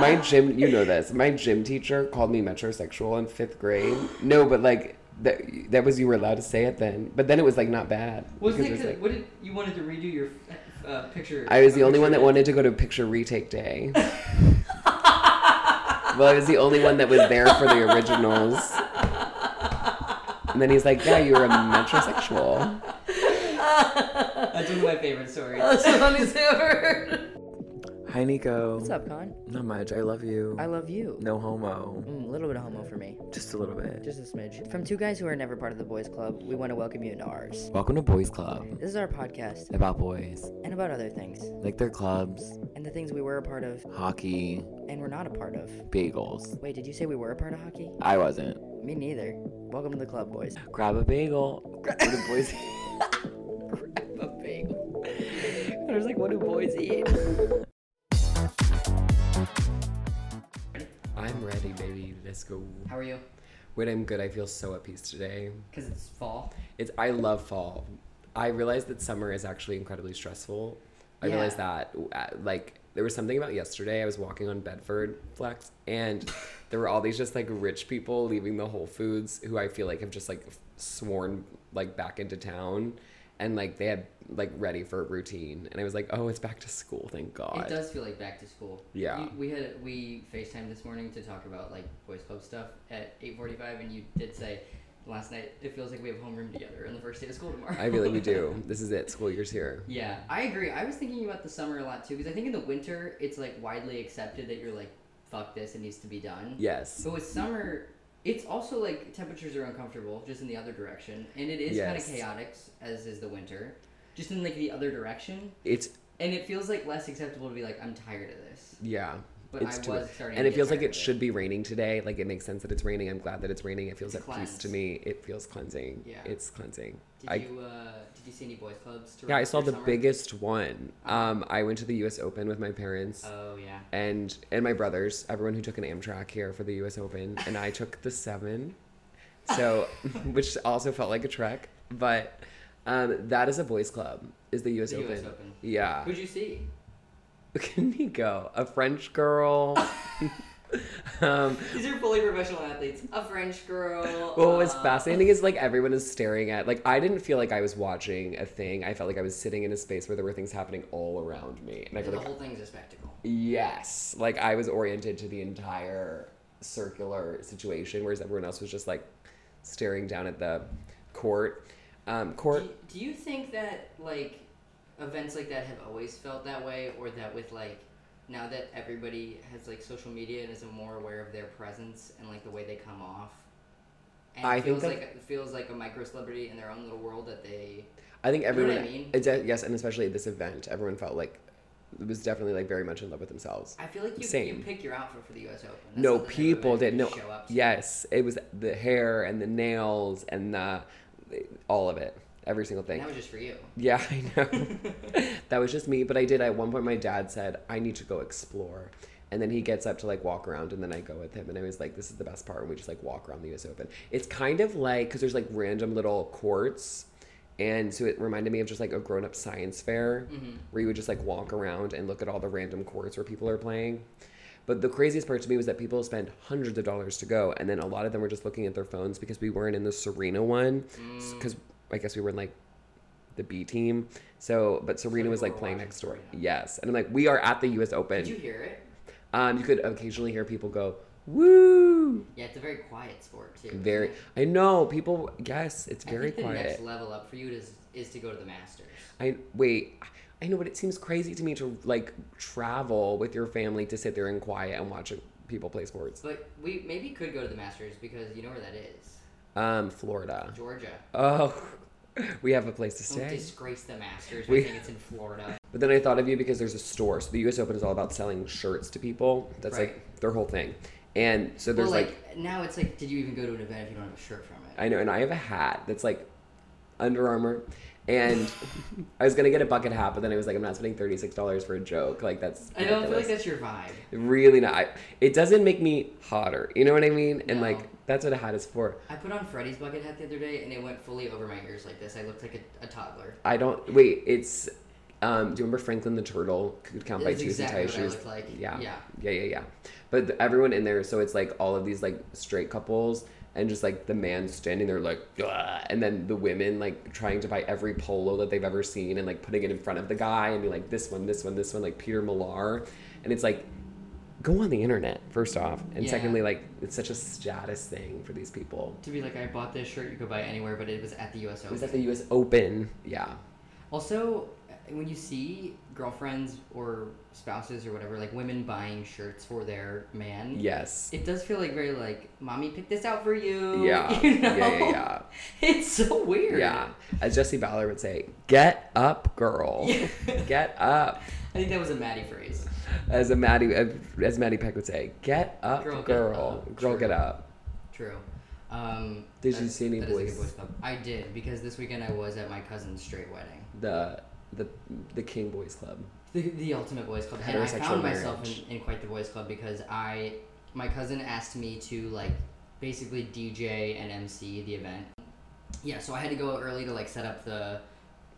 my gym, you know this. My gym teacher called me metrosexual in fifth grade. No, but like that, that was you were allowed to say it then. But then it was like not bad. Wasn't it? it was, 'cause- what did you wanted to redo your uh, picture? I was the only one that picture- wanted to go to picture retake day. well, I was the only one that was there for the originals. And then he's like, "Yeah, you're a metrosexual." That's one of my favorite stories. That's the funniest thing I've heard. Hi, Nico. What's up, Con? Not much. I love you. I love you. No homo. Mm, a little bit of homo for me. Just a little bit. Just a smidge. From two guys who are never part of the boys club, we want to welcome you into ours. Welcome to Boys Club. This is our podcast About boys, and about other things like their clubs, and the things we were a part of hockey, and we're not a part of. bagels. Wait, did you say we were a part of hockey? I wasn't. Me neither. Welcome to the club, boys. Grab a bagel. What do boys? Grab a bagel. I was like, what do boys eat? I'm ready, baby. Let's go. How are you? Wait, I'm good. I feel so at peace today. Because it's fall. It's I love fall. I realized that summer is actually incredibly stressful. I realized that uh, like there was something about yesterday. I was walking on Bedford Flex, and there were all these just like rich people leaving the Whole Foods who I feel like have just like sworn like back into town, and like they had like ready for a routine, and I was like, oh, it's back to school. Thank God. It does feel like back to school. Yeah. You- we had we Facetime this morning to talk about like boys club stuff at eight forty five, and you did say last night it feels like we have homeroom together on the first day of school tomorrow. I feel like we do. This is it. School year's here. Yeah, I agree. I was thinking about the summer a lot too because I think in the winter it's like widely accepted that you're like, fuck this, it needs to be done. Yes. But with summer, it's also like temperatures are uncomfortable, just in the other direction, and it is kind of Yes. chaotic as is the winter, just in like the other direction, It's and it feels like less acceptable to be like, I'm tired of this. yeah. But it's I too- was starting, and it feels like it should be raining today. Like it makes sense that it's raining. I'm glad that it's raining. It feels It's at peace to me. It feels cleansing. Yeah. It's cleansing. Did I, you uh, did you see any boys clubs? To yeah, I saw the summer? biggest one. Um, I went to the U.S. Open with my parents Oh yeah. and and my brothers. Everyone who took an Amtrak here for the U.S. Open, and I took the seven. So, which also felt like a trek, but um, that is a boys' club. Is the U.S. The Open? US Open. Yeah. Who'd you see? Go. A French girl. um, These are fully professional athletes. A French girl. What was uh, fascinating is like everyone is staring at like I didn't feel like I was watching a thing. I felt like I was sitting in a space where there were things happening all around me, and I feel The like whole thing's a spectacle. yes, like I was oriented to the entire circular situation, whereas everyone else was just like staring down at the court. Um, court. Do, do you think that like events like that have always felt that way, or that with like now that everybody has like social media and is more aware of their presence and like the way they come off, and I it think feels that- like it feels like a micro celebrity in their own little world that they. I think You know what everyone. I mean? It's a, yes, and especially at this event, everyone felt like it was definitely like very much in love with themselves. I feel like you, Same. you pick your outfit for the U.S. Open. That's no not the type of people did no show up yes it was the hair and the nails and the all of it every single And thing that was just for you. yeah i know that was just me but i did at one point my dad said i need to go explore and then he gets up to like walk around and then i go with him and i was like this is the best part and we just like walk around the us open it's kind of like because there's like random little courts and so it reminded me of just like a grown-up science fair Mm-hmm. where you would just like walk around and look at all the random courts where people are playing but the craziest part to me was that people spent hundreds of dollars to go, and then a lot of them were just looking at their phones because we weren't in the Serena one, Mm. I guess we were in like the B team. So, but Serena you was like playing next door. Serena. Yes, and I'm like, we are at the U.S. Open. Did you hear it? Um, you could occasionally hear people go, "Woo!" Yeah, it's a very quiet sport too. Very. it? I know people. Yes, it's very I think the next level up for you is is to go to the Masters. I wait. I know, but it seems crazy to me to like travel with your family to sit there in quiet and watch people play sports. But we maybe could go to the Masters because you know where that is. Um, Florida. Georgia. Oh, we have a place to Don't stay. disgrace the Masters We- by saying it's in Florida. But then I thought of you because there's a store. So the U.S. Open is all about selling shirts to people. That's Right. like their whole thing. And so there's well, like, like, now it's like, did you even go to an event if you don't have a shirt from it? I know, and I have a hat that's like Under Armour. And I was gonna get a bucket hat, but then I was like, I'm not spending thirty six dollars for a joke. Like that's I don't feel like that's your vibe. really not. It doesn't make me hotter. You know what I mean? And No. like that's what a hat is for. I put on Freddie's bucket hat the other day and it went fully over my ears like this. I looked like a, a toddler. I don't wait. It's um. Do you remember Franklin the turtle? Could count by twos exactly and tie shoes. like. Yeah. Yeah. Yeah. Yeah. Yeah. but th- everyone in there, so it's like all of these like straight couples. And just like the man standing there, like, "Ugh," and then the women like trying to buy every polo that they've ever seen and like putting it in front of the guy and be like, this one, this one, this one, like Peter Millar. And it's like, go on the internet, first off. And Yeah. secondly, like, it's such a status thing for these people. To be like, I bought this shirt you could buy anywhere, but it was at the U.S. It Open. was at the US Open. Yeah. Also, when you see girlfriends or spouses or whatever, like women buying shirts for their man, Yes. it does feel like very like, mommy picked this out for you. Yeah. You know? Yeah, yeah, yeah. It's so weird. Yeah. As Jesse Ballard would say, get up, girl. Yeah. Get up. I think that was a Maddie phrase. As a Maddie, as Maddie Peck would say, get up, Girl, girl. get up. Girl, True. get up. True. Um, Did you see any that is a good boys? boys. I did because this weekend I was at my cousin's straight wedding. The the the King Boys Club. The, the ultimate boys club, and I found myself in, in quite the boys club because I, my cousin asked me to like, basically DJ and MC the event. Yeah, so I had to go early to like set up the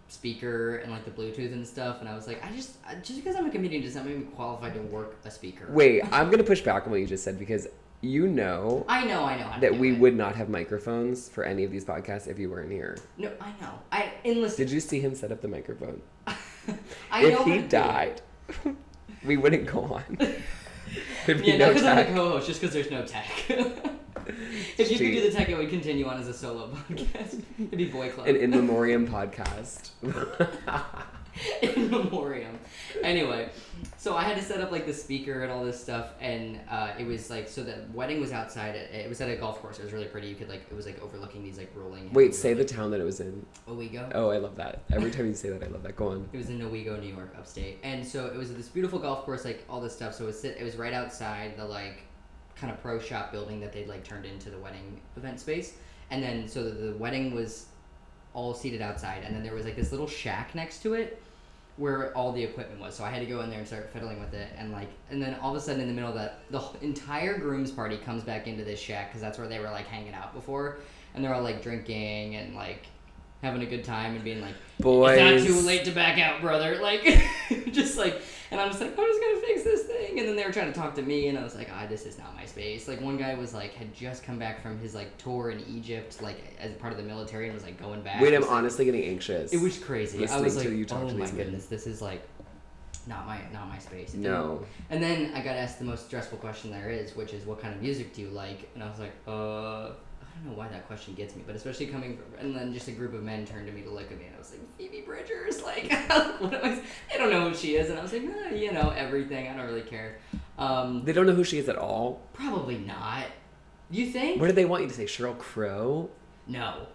speaker and like the Bluetooth and stuff, and I was like, I just just because I'm a comedian does not make me qualified to work a speaker. Wait, I'm gonna push back on what you just said because you know I know, I know. That we it. would not have microphones for any of these podcasts if you weren't here. No, I know. I enlisted. Did you see him set up the microphone? I if know he to do it. died, we wouldn't go on. There'd be Yeah, no not because I'm tech. a co-host, just because there's no tech. if you could do the tech, it would continue on as a solo podcast. It'd be Boy Club. An in memoriam podcast. in memoriam. Anyway, so I had to set up like the speaker and all this stuff, and uh, it was like so the wedding was outside. It, it was at a golf course. It was really pretty. You could like it was like overlooking these like rolling. Wait, say the town that it was in. Owego. Oh, I love that. Every time you say that, I love that. Go on. It was in Owego, New York, upstate, and so it was this beautiful golf course, like all this stuff. So it was sit, it was right outside the like kind of pro shop building that they'd like turned into the wedding event space, and then so the, the wedding was all seated outside, and then there was like this little shack next to it where all the equipment was. So I had to go in there and start fiddling with it, and like, and then all of a sudden in the middle of that, the entire groom's party comes back into this shack because that's where they were like hanging out before, and they're all like drinking and like having a good time and being like, Boys. it's not too late to back out, brother. Like, just like, and I'm just like, I'm just gonna fix this thing. And then they were trying to talk to me, and I was like, ah, this is not my space. Like, one guy was like, had just come back from his like tour in Egypt, like as part of the military, and was like going back. Wait, I'm It's, like- honestly getting anxious. It was crazy. I was like, you talk oh to my these men. goodness, this is like not my not my space. No. And then I got asked the most stressful question there is, which is, what kind of music do you like? And I was like, uh. I don't know why that question gets me, but especially coming from, and then just a group of men turned to me to look at me, and I was like, Phoebe Bridgers, like, what am I? I don't know who she is, and I was like, nah, you know, everything. I don't really care. Um, They don't know who she is at all. probably not. You think? What did they want you to say? Sheryl Crow? No.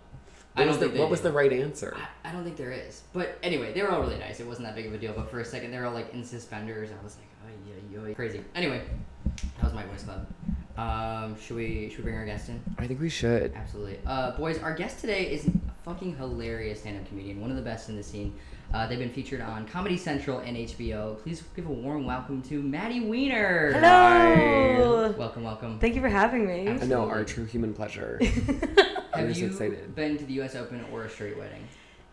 What, I don't the, think they what was the right answer? I, I don't think there is. But anyway, they were all really nice. It wasn't that big of a deal. But for a second, they were all like in suspenders. I was like, oh yeah, yeah, crazy. Anyway, that was my voice club. Um, should we should we bring our guest in? I think we should. Absolutely. Uh, boys, our guest today is a fucking hilarious stand-up comedian, one of the best in the scene. Uh, they've been featured on Comedy Central and HBO. Please give a warm welcome to Maddie Wiener. Hello. Welcome, welcome. Thank you for having me. Absolutely. No, our true human pleasure. I'm Have just you excited. been to the U.S. Open or a straight wedding?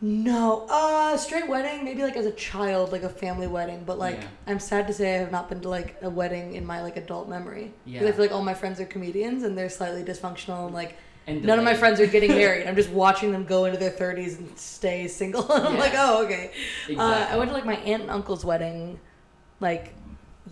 No, uh, straight wedding, maybe like as a child, like a family wedding, but like Yeah. I'm sad to say I have not been to like a wedding in my like adult memory. Because Yeah. I feel like all my friends are comedians and they're slightly dysfunctional and like And none of my friends are getting married. I'm just watching them go into their 30s and stay single. And I'm Yeah. like, oh, okay. Uh, I went to like my aunt and uncle's wedding like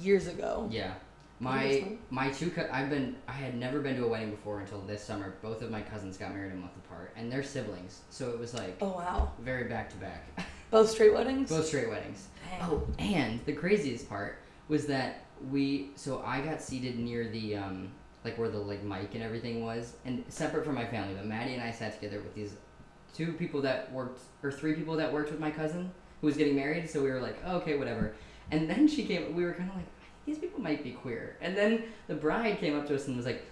years ago. Yeah. My my two co- I've been I had never been to a wedding before until this summer. Both of my cousins got married a month apart, and they're siblings, so it was like Oh, wow. very back to back. Both straight weddings? Both straight weddings. Dang. Oh, and the craziest part was that we so I got seated near the um like where the like mic and everything was, and separate from my family. But Maddie and I sat together with these two people that worked or three people that worked with my cousin who was getting married. So we were like, oh, okay, whatever. And then she came. We were kind of like, these people might be queer. And then the bride came up to us and was like,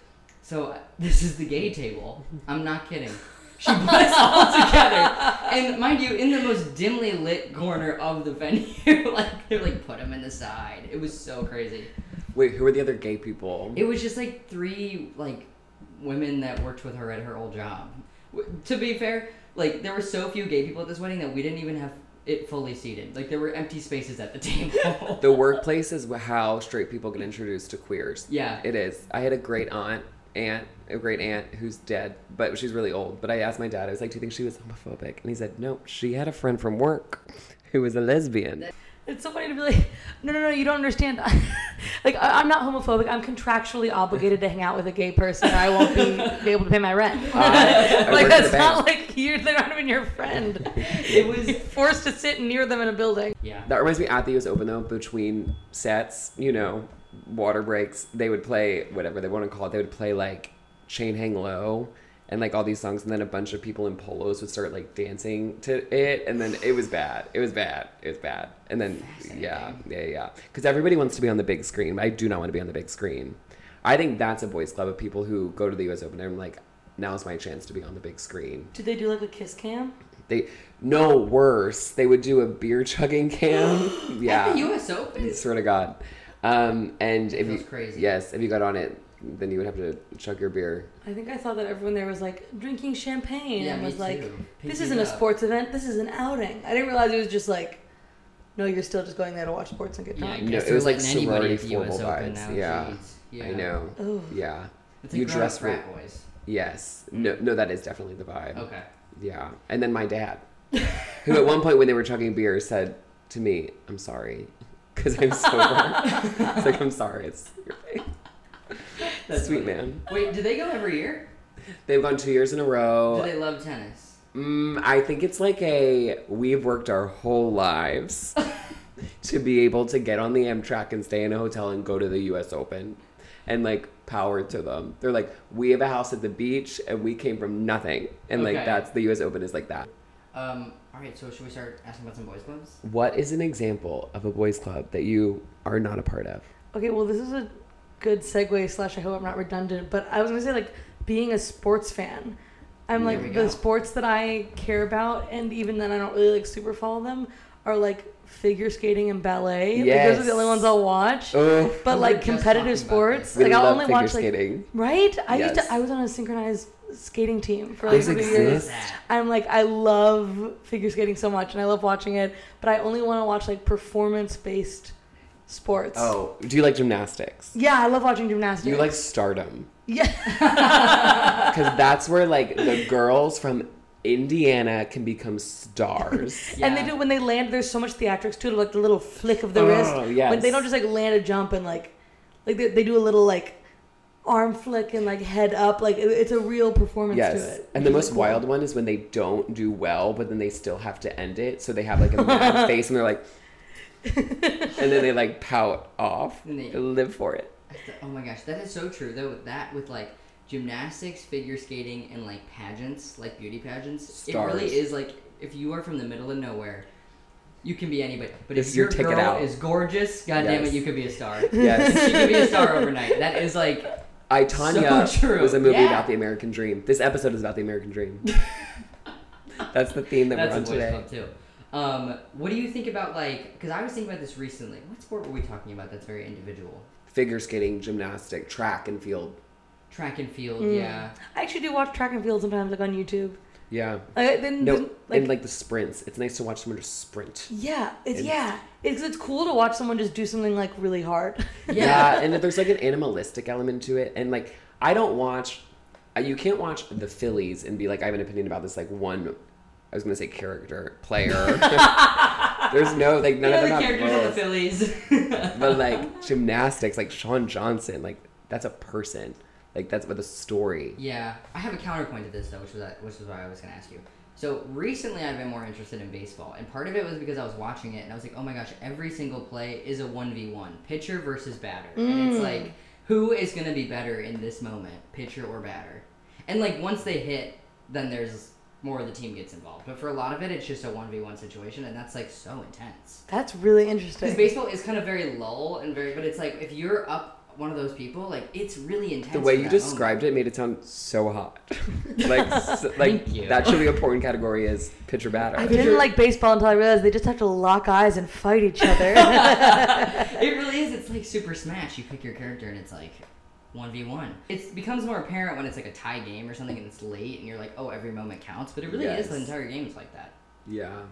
so uh, this is the gay table. I'm not kidding. She put us all together, and mind you, in the most dimly lit corner of the venue, like they're like put them in the side. It was so crazy. Wait, who were the other gay people? It was just like three like women that worked with her at her old job. To be fair, like there were so few gay people at this wedding that we didn't even have. It fully seated. Like there were empty spaces at the table. The workplace is how straight people get introduced to queers. yeah. It is. I had a great aunt, aunt, a great aunt who's dead, but she's really old. But I asked my dad, I was like, "Do you think she was homophobic?" And he said, "No, she had a friend from work who was a lesbian." It's so funny to be like, no, no, no, you don't understand. like, I, I'm not homophobic. I'm contractually obligated to hang out with a gay person, or I won't be, be able to pay my rent. Uh, I- I like, worked at a that's not like you're they're not even your friend. It was You're forced to sit near them in a building. yeah. That reminds me at the US Open though, between sets, you know, water breaks, they would play whatever they want to call it. They would play like Chain Hang Low and like all these songs, and then a bunch of people in polos would start like dancing to it, and then it was bad. It was bad. It was bad. And then yeah, yeah, yeah, because everybody wants to be on the big screen. But I do not want to be on the big screen. I think that's a boys' club of people who go to the US Open and I'm like, now's my chance to be on the big screen. Did they do like a kiss cam? They no worse. They would do a beer chugging cam. yeah. At the U.S. Open. Swear to God. Um, and if you crazy. yes, if you got on it, then you would have to chug your beer. I think I thought that everyone there was like drinking champagne Yeah, and me was like, too. this isn't a sports event. This is an outing. I didn't realize it was just like, no, you're still just going there to watch sports and get Yeah, drunk. No, it was like letting anybody sorority at the US formal Open vibes. now, Yeah. jeez. yeah. I know. Ooh. Yeah. It's You dress dress for- boys. Yes. No. No. That is definitely the vibe. Okay. Yeah. And then my dad, who at one point when they were chugging beer said to me, "I'm sorry." Because I'm sober. it's like I'm sorry. It's your thing. That's Sweet funny. man. Wait, do they go every year? They've gone two years in a row. Do they love tennis? Mm, I think it's like a we've worked our whole lives to be able to get on the Amtrak and stay in a hotel and go to the U.S. Open, and like power to them. They're like, we have a house at the beach and we came from nothing, and like Okay. that's the U.S. Open is like that. Um. All right. So should we start asking about some boys clubs? What is an example of a boys' club that you are not a part of? Okay, well, this is a good segue slash. I hope I'm not redundant, but I was gonna say like being a sports fan. I'm There like the sports that I care about, and even then I don't really like super follow them. Are like figure skating and ballet. Like, those are the only ones I'll watch. Oh, But like competitive sports, like I'll only watch like skating. right. I used to. I was on a synchronized skating team for like Those three exist? years. I'm like I love figure skating so much, and I love watching it. But I only want to watch like performance based sports. oh, do you like gymnastics? Yeah, I love watching gymnastics. You like stardom. Yeah. Because that's where like the girls from Indiana can become stars. And they do when they land. There's so much theatrics to it, like the little flick of the Oh, wrist. yes. When they don't just like land a jump and like, like they, they do a little like arm flick and like head up. Like it, it's a real performance to Yes. it. And the most cool. wild one is when they don't do well, but then they still have to end it. So they have like a mad face and they're like, and then they like pout off. And they- live for it. Oh my gosh, that is so true though. With that, with like gymnastics, figure skating, and like pageants, like beauty pageants, it really is like if you are from the middle of nowhere, you can be anybody. But This if your girl out. is gorgeous, god damn Yes. it, you could be a star. Yes. she could be a star overnight. That is like I Tonya So was a movie Yeah. about the American dream. This episode is about the American dream. That's the theme that that's we're on today. club too. Um, what do you think about like? Because I was thinking about this recently. What sport were we talking about? That's very individual. Figure skating, gymnastic, track and field. Track and field, Mm. yeah. I actually do watch track and field sometimes, like on YouTube. Yeah. Uh, then, No, then, like, and like the sprints. It's nice to watch someone just sprint. yeah, it's, It's- yeah, it's it's cool to watch someone just do something like really hard. Yeah, and there's like an animalistic element to it, and like I don't watch. uh, You can't watch the Phillies and be like, I have an opinion about this like one. I was gonna say character player. there's no like none you know of them the have characters of the. Phillies. But like gymnastics, like Shawn Johnson, like that's a person. Like that's with a story. Yeah, I have a counterpoint to this though, which was uh, which is why I was gonna ask you. So recently, I've been more interested in baseball, and part of it was because I was watching it, and I was like, oh my gosh, every single play is a one v one, pitcher versus batter, and it's mm. like, who is gonna be better in this moment, pitcher or batter? And like once they hit, then there's more of the team gets involved. But for a lot of it, it's just a one v one situation, and that's like so intense. That's really interesting. Because baseball is kind of very lull and very, but it's like if you're up one of those people, like it's really intense. The way you that moment. described it made it sound so hot. like s- like Thank you. that should be a porn category is pitcher batter. I didn't like baseball until I realized they just have to lock eyes and fight each other. It really is. It's like Super Smash. You pick your character and it's like one v one. It becomes more apparent when it's like a tie game or something and it's late and you're like, oh, every moment counts. But it really is. The entire game is like that. Yeah.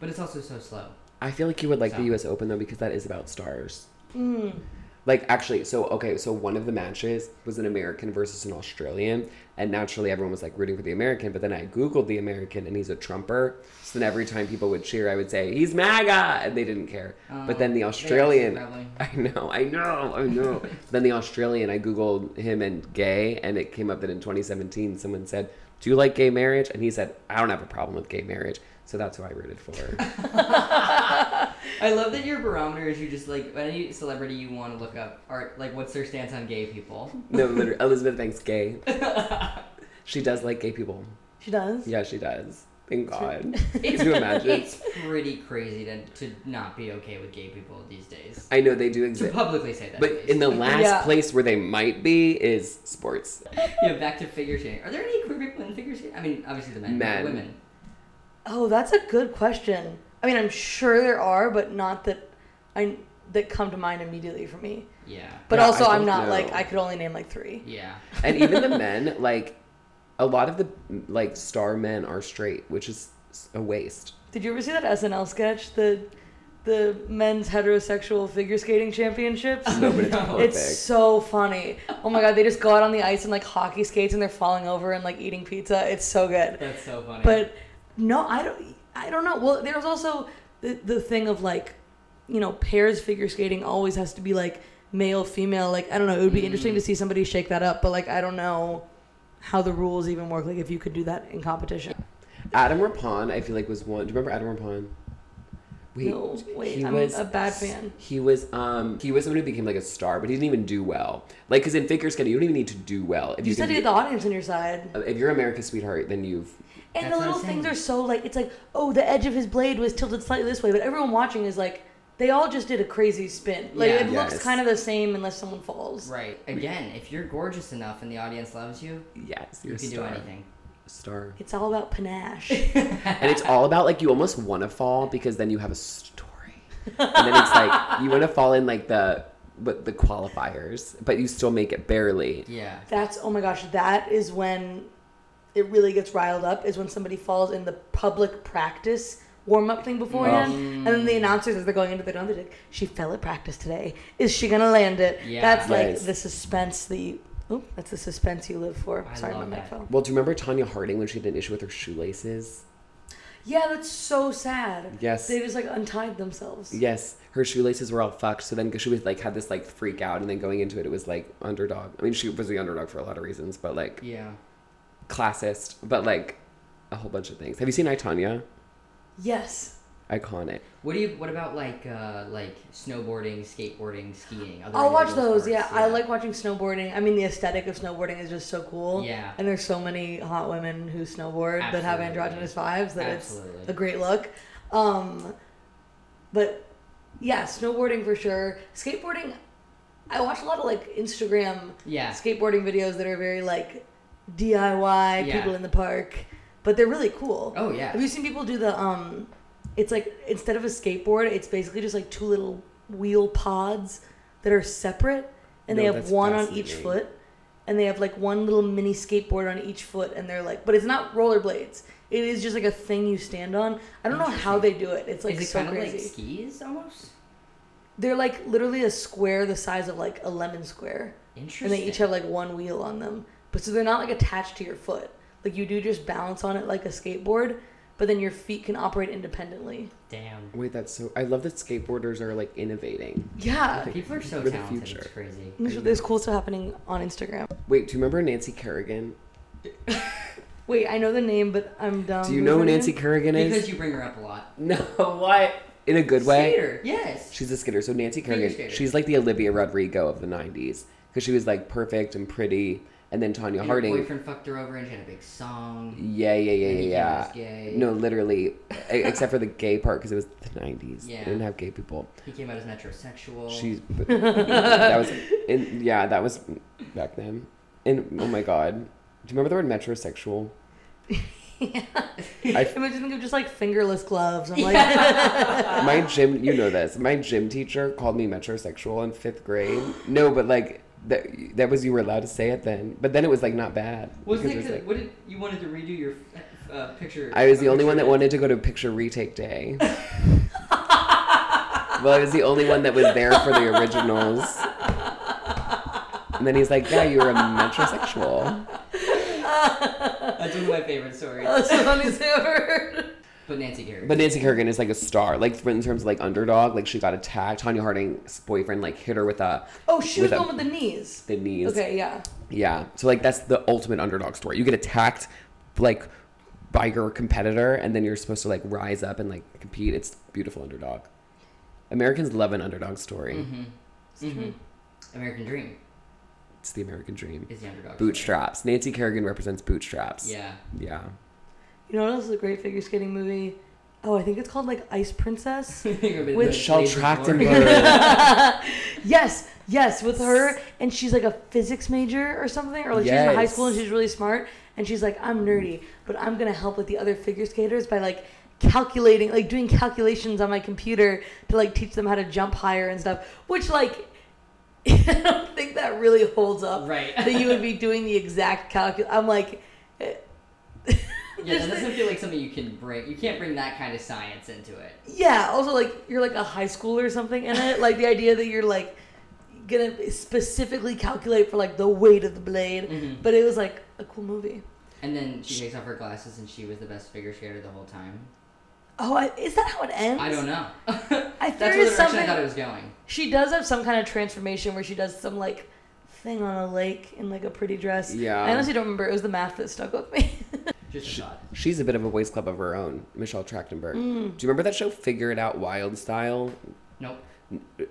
but it's also so slow. I feel like you would like the U.S. Open though because that is about stars. Mm. Like actually, so okay, so one of the matches was an American versus an Australian, and naturally everyone was like rooting for the American. But then I googled the American, and he's a Trumper. So then every time people would cheer, I would say he's MAGA, and they didn't care. but then the Oh, Australian, I know, I know, I know. then the Australian, I googled him and gay, and it came up that in 2017 someone said, "Do you like gay marriage?" And he said, "I don't have a problem with gay marriage." So that's who I rooted for. I love that your barometer is you just like any celebrity you want to look up are like what's their stance on gay people. no, literally, Elizabeth Banks gay. she does like gay people. She does. Yeah, she does. Thank God. It's, Could you imagine? It's pretty crazy to, to not be okay with gay people these days. I know they do exist. To exist. publicly say that. But in the last Yeah. place where they might be is sports. yeah, back to figure skating. Are there any queer people in figure skating? I mean, obviously the men, but Men. women. Oh, that's a good question. I mean, I'm sure there are, but not that I that come to mind immediately for me. Yeah. But Yeah, also, I I'm don't know. like I could only name like three. Yeah. And even the men, like a lot of the like star men are straight, which is a waste. Did you ever see that SNL sketch, the the men's heterosexual figure skating championships? No, but it's No. perfect. It's so funny. Oh my god, they just go out on the ice and like hockey skates and they're falling over and like eating pizza. It's so good. That's so funny. But no, I don't. I don't know. Well, there's also the the thing of like, you know, pairs figure skating always has to be like male female. Like I don't know. It would be interesting Mm. to see somebody shake that up, but like I don't know how the rules even work. Like if you could do that in competition. Adam Rippon, I feel like was one. Do you remember Adam Rippon? Wait, no, wait, he I'm was a bad fan. He was um he was someone who became like a star, but he didn't even do well. Like because in figure skating, you don't even need to do well. If You you, said you had the audience on your side. if you're America's sweetheart, then you've And That's the little things are so like it's like oh the edge of his blade was tilted slightly this way, but everyone watching is like they all just did a crazy spin. Like Yeah. it looks kind of the same unless someone falls. right. Again, if you're gorgeous enough and the audience loves you, yes, you you're can a do star. anything. Star. It's all about panache. and it's all about like you almost want to fall because then you have a story and then it's like you want to fall in like the but the qualifiers but you still make it barely Yeah. That's oh my gosh, that is when it really gets riled up. Is when somebody falls in the public practice warm up thing beforehand, oh. and then the announcers as they're going into the dome, they're like, "She fell at practice today. Is she gonna land it?" Yeah. That's like the suspense. The oh, that's the suspense you live for. I Sorry, love my mic fell. well do you remember tonya harding when she had an issue with her shoelaces Yeah, that's so sad. yes They just like untied themselves. yes her shoelaces were all fucked so then she was like had this like freak out and then going into it it was like underdog i mean she was the underdog for a lot of reasons but like Yeah. Classist but like a whole bunch of things have you seen i tonya Yes. iconic What do you? What about like uh like snowboarding, skateboarding, skiing? Other I'll watch those. sports? Yeah, I like watching snowboarding. I mean, the aesthetic of snowboarding is just so cool. Yeah. And there's so many hot women who snowboard that have androgynous vibes that Absolutely. it's a great look. Um, but yeah, snowboarding for sure. Skateboarding, I watch a lot of like Instagram Yeah. skateboarding videos that are very like DIY Yeah. people in the park, but they're really cool. Oh yeah. Have you seen people do the um? It's like instead of a skateboard, it's basically just like two little wheel pods that are separate, and they have one on each foot, and they have like one little mini skateboard on each foot, and they're like, but it's not rollerblades. It is just like a thing you stand on. I don't know how they do it. It's like Is it so kind of like skis almost? They're like literally a square the size of like a lemon square, Interesting. and they each have like one wheel on them. But so they're not like attached to your foot. Like you do just balance on it like a skateboard, but then your feet can operate independently. Damn. wait that's so i love that skateboarders are like innovating Yeah. People are so We're the talented. future. It's crazy. There's, there's cool stuff happening on Instagram. wait do you remember nancy kerrigan Wait, I know the name, but I'm dumb. do you know her who name? nancy kerrigan is Because you bring her up a lot. No, what? In a good way. Skater. Yes. She's a skater. So Nancy Kerrigan, she's like the Olivia Rodrigo of the '90s because she was like perfect and pretty. And then Tonya And Harding. Her boyfriend fucked her over and she had a big song. Yeah, yeah, yeah, yeah, yeah. gay. No, literally, except for the gay part because it was the '90s. Yeah. They didn't have gay people. He came out as metrosexual. She's that was, in, yeah, that was back then. And oh my god, do you remember the word metrosexual? Yeah. I Imagine think of just like fingerless gloves. I'm like, my gym you know this my gym teacher called me metrosexual in fifth grade no but like that that was you were allowed to say it then but then it was like not bad Wasn't it? it was 'cause- like what did you wanted to redo your uh, picture. I was the only one that wanted to go to picture retake day. well, I was the only one that was there for the originals. And then he's like, "Yeah, you're a metrosexual." That's one of my favorite stories. That's the funniest I've ever heard. But Nancy Kerrigan. But Nancy Kerrigan is like a star, like in terms of like underdog. Like she got attacked. Tonya Harding's boyfriend like hit her with a Oh, she was With the one with the knees. the knees. Okay, yeah. Yeah. So like that's the ultimate underdog story. You get attacked like by your competitor and then you're supposed to like rise up and like compete. It's beautiful underdog. Americans love an underdog story. Mm-hmm. Mm-hmm. American Dream It's the American dream. is the underdog. Bootstraps. Nancy Kerrigan represents bootstraps. Yeah. Yeah. You know what else is a great figure skating movie? Oh, I think it's called like Ice Princess. With Michelle Trachtenberg. yes, yes, with her, and she's like a physics major or something, or like she's in high school and she's really smart, and she's like, I'm nerdy, but I'm gonna help with the other figure skaters by like calculating, like doing calculations on my computer to like teach them how to jump higher and stuff, which like. I don't think that really holds up. Right. That you would be doing the exact calcul. I'm like, Yeah, that doesn't feel like something you can bring. You can't bring that kind of science into it. Yeah. Also, like you're like a high schooler or something in it. Like the idea that you're like gonna specifically calculate for like the weight of the blade. Mhm. But it was like a cool movie. And then she takes off her glasses and she was the best figure skater the whole time. Oh, I, is that how it ends? I don't know. I That's there where the is direction I thought it was going. She does have some kind of transformation where she does some like thing on a lake in like a pretty dress. Yeah. I honestly don't remember. It was the math that stuck with me. Just She- She's a bit of a boys club of her own, Michelle Trachtenberg. Mm. Do you remember that show Figure It Out Wild Style? Nope.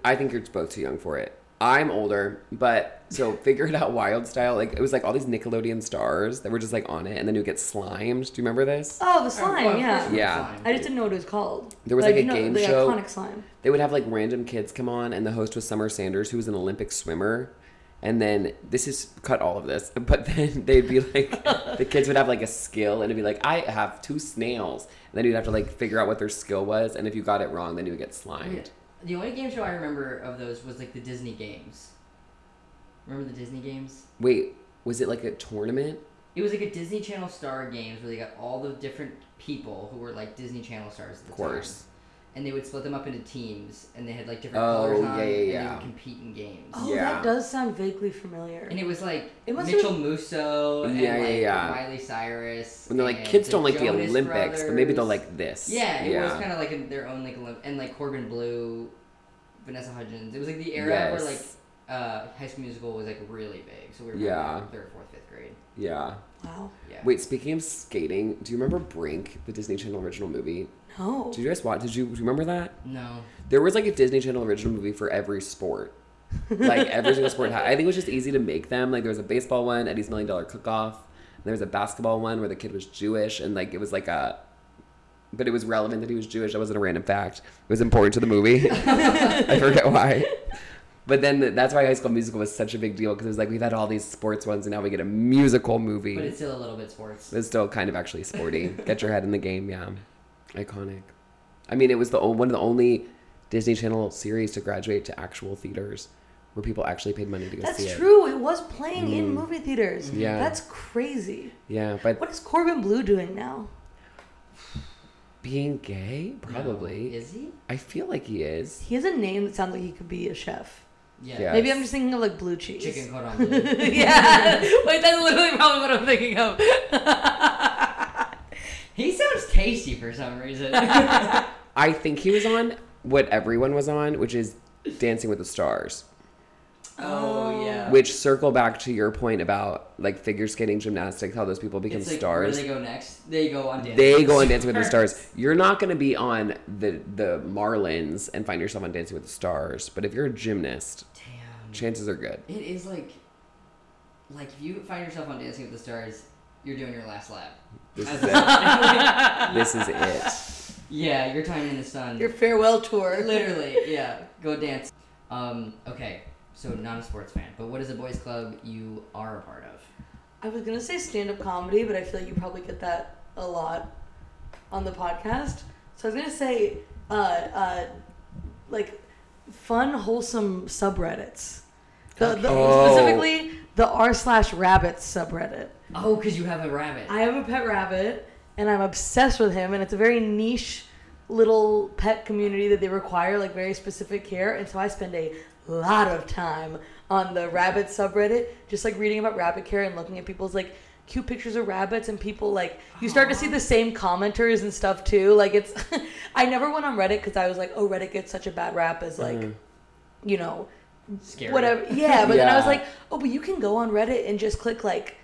I think you're both too young for it. I'm older, but so Figure It Out Wild Style, like it was like all these Nickelodeon stars that were just like on it, and then you get slimed. Do you remember this? oh, the slime. well, yeah. course it was Yeah. I just didn't know what it was called. There was, like, a you know, game the show. iconic slime. They would have like random kids come on, and the host was Summer Sanders, who was an Olympic swimmer. And then this is cut all of this, but then they'd be like, the kids would have like a skill, and it'd be like, I have two snails, and then you'd have to like figure out what their skill was, and if you got it wrong, then you would get slimed. The only game show I remember of those was like the Disney games. Remember the Disney games? Wait, was it like a tournament? It was like a Disney Channel Star games where they got all the different people who were like Disney Channel stars at the Of course. time. And they would split them up into teams and they had like different Oh, colors on yeah, yeah, and they yeah. would compete in games. Oh, Yeah. that does sound vaguely familiar. And it was like It must Mitchell Musso and Yeah, yeah, like yeah. Miley Cyrus. When they're like, and kids don't like the Jonas Olympics, but maybe they'll like this. Yeah, it yeah. was kind of like in their own like Olymp- and like Corbin Bleu, Vanessa Hudgens. It was like the era where like Yes. Uh, High School Musical was like really big. So we were Yeah. like, third, fourth, fifth grade. Yeah. wow. Yeah. Wait, speaking of skating, do you remember Brink, the Disney Channel original movie? No. Did you guys watch? Did you, do you remember that? No. There was like a Disney Channel original movie for every sport. Like every single sport. Had, I think it was just easy to make them. Like there was a baseball one, Eddie's Million Dollar Cook Off. There was a basketball one where the kid was Jewish, and like it was like a. But it was relevant that he was Jewish. That wasn't a random fact. It was important to the movie. I forget why. But then th- that's why High School Musical was such a big deal because it was like we've had all these sports ones and now we get a musical movie. But it's still a little bit sports. It's still kind of actually sporty. Get your head in the game, yeah. Iconic. I mean, it was the one of the only Disney Channel series to graduate to actual theaters, where people actually paid money to go see That's it. true. It was playing in Mm. movie theaters. Yeah. That's crazy. Yeah, but What is Corbin Bleu doing now? being gay, No. probably. Is he? I feel like he is. He has a name that sounds like he could be a chef. Yeah. Yeah. Maybe I'm just thinking of like blue cheese. Chicken cordon bleu. yeah. Wait, that's literally probably what I'm thinking of. he sounds tasty for some reason. I think he was on what everyone was on, which is Dancing with the Stars. oh yeah. Which circle back to your point about like figure skating, gymnastics, how those people become It's like, stars. Where they go next? They go on Dancing They with go the on Dancing with the Stars. Stars. You're not going to be on the the Marlins and find yourself on Dancing with the Stars, but if you're a gymnast, Damn. Chances are good. It is like, like if you find yourself on Dancing with the Stars, you're doing your last lap. This is it. This is it. yeah, your time in the sun. Your farewell tour. Literally, yeah. Go dance. Um, okay, so not a sports fan, but what is a boys club you are a part of? I was gonna say stand-up comedy, but I feel like you probably get that a lot on the podcast. So I was gonna say, uh, uh, like, fun, wholesome subreddits. The, the Oh. specifically the r slash rabbits subreddit. Oh, because you have a rabbit. I have a pet rabbit, and I'm obsessed with him. And it's a very niche little pet community that they require like very specific care. And so I spend a lot of time on the rabbit subreddit, just like reading about rabbit care and looking at people's like cute pictures of rabbits and people like you start to see the same commenters and stuff too like it's i never went on reddit because i was like oh reddit gets such a bad rap as like Mhm. you know Scary. whatever. Yeah, but then I was like, oh, but you can go on Reddit and just click like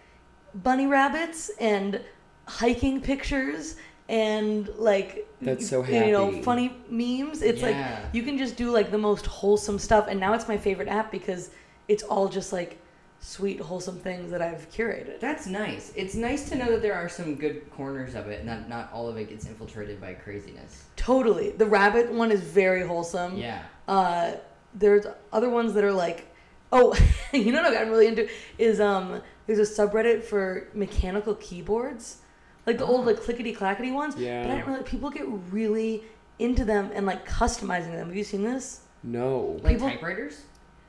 bunny rabbits and hiking pictures and like That's so you know funny memes. It's like you can just do like the most wholesome stuff, and now it's my favorite app because it's all just like sweet wholesome things that I've curated. That's nice. It's nice to know that there are some good corners of it, and that not all of it gets infiltrated by craziness. Totally, the rabbit one is very wholesome. Yeah. Uh, there's other ones that are like, oh, you know what I've gotten really into is um, there's a subreddit for mechanical keyboards, like the old like clickety clackety ones. Yeah. But I Yeah. didn't really. People get really into them and like customizing them. Have you seen this? No. Like People- typewriters?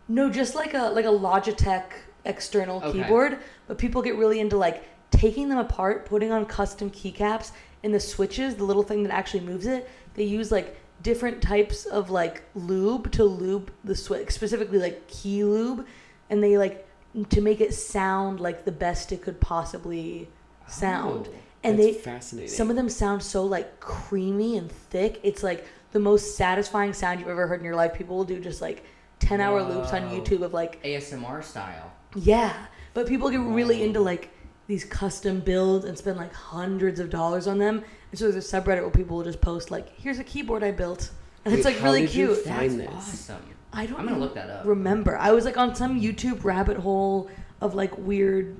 No, just like a like a Logitech external Okay. keyboard. But people get really into like taking them apart, putting on custom keycaps, and the switches, the little thing that actually moves it. They use like different types of like lube to lube the switch, specifically like key lube, and they like to make it sound like the best it could possibly sound. Oh. And they fascinating. some of them sound so like creamy and thick. It's like the most satisfying sound you've ever heard in your life. People will do just like 10 hour loops on YouTube of like, ASMR style. yeah. But people get really into like these custom builds and spend like hundreds of dollars on them. And so there's a subreddit where people will just post like, here's a keyboard I built. And it's Wait, like how really did you cute. Find That's this. awesome. I don't I'm gonna look that up. remember. I was like on some YouTube rabbit hole of like weird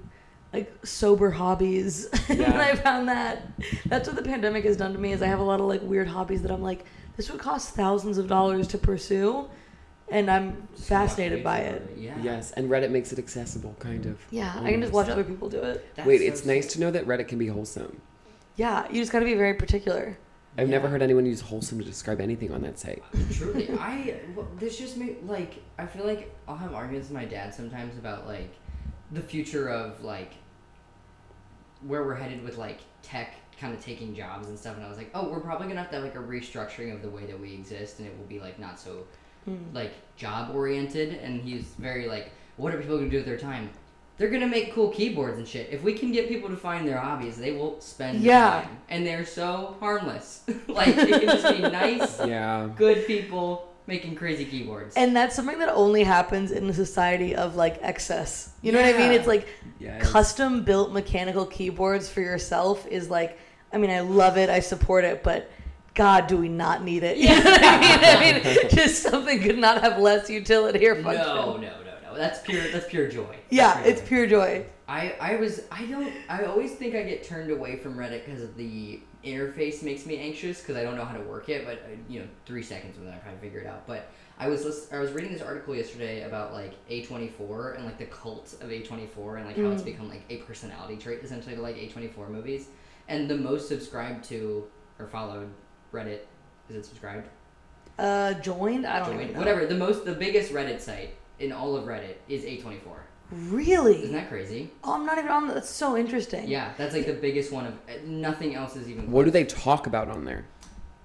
like sober hobbies and Yeah. I found that that's what the pandemic has done to me is I have a lot of like weird hobbies that I'm like this would cost thousands of dollars to pursue and I'm Just fascinated by YouTube it. of Yeah. Yes, and Reddit makes it accessible, kind of. Yeah, I oh can just watch other people do it. That's Wait, so it's nice to know that Reddit can be wholesome. Yeah, you just got to be very particular. I've never heard anyone use wholesome to describe anything on that site. Truly, I well, this just made like I feel like I'll have arguments with my dad sometimes about like the future of like where we're headed with like tech kind of taking jobs and stuff, and I was like, oh, we're probably gonna have to have like a restructuring of the way that we exist, and it will be like not so hmm. like job oriented. And he's very like, what are people gonna do with their time? They're gonna make cool keyboards and shit. If we can get people to find their hobbies, they will spend the Yeah. time. and they're so harmless. like it can just be nice Yeah. good people making crazy keyboards. And that's something that only happens in a society of like excess. You know what I mean? It's like Yes. custom built mechanical keyboards for yourself is like I mean I love it, I support it, but God, do we not need it? You know what I mean? I mean, just something could not have less utility or no, function. no, no, no. That's pure. That's pure joy. Yeah, That's it's joy. pure joy. I, I was I don't I always think I get turned away from Reddit because the interface makes me anxious because I don't know how to work it. But uh, you know, three seconds and then I probably figure it out. But I was list- I was reading this article yesterday about like A twenty four and like the cult of A twenty four and like how it's Mm. become like a personality trait essentially to like A twenty four movies. And the most subscribed to or followed Reddit is it subscribed? Uh, joined? I don't Joined? even know. Whatever. The most the biggest Reddit site in all of Reddit is A twenty four. Really? Isn't that crazy? oh, I'm not even on. That's so interesting. Yeah, that's like the biggest one of uh, nothing else is even. What do they talk about on there?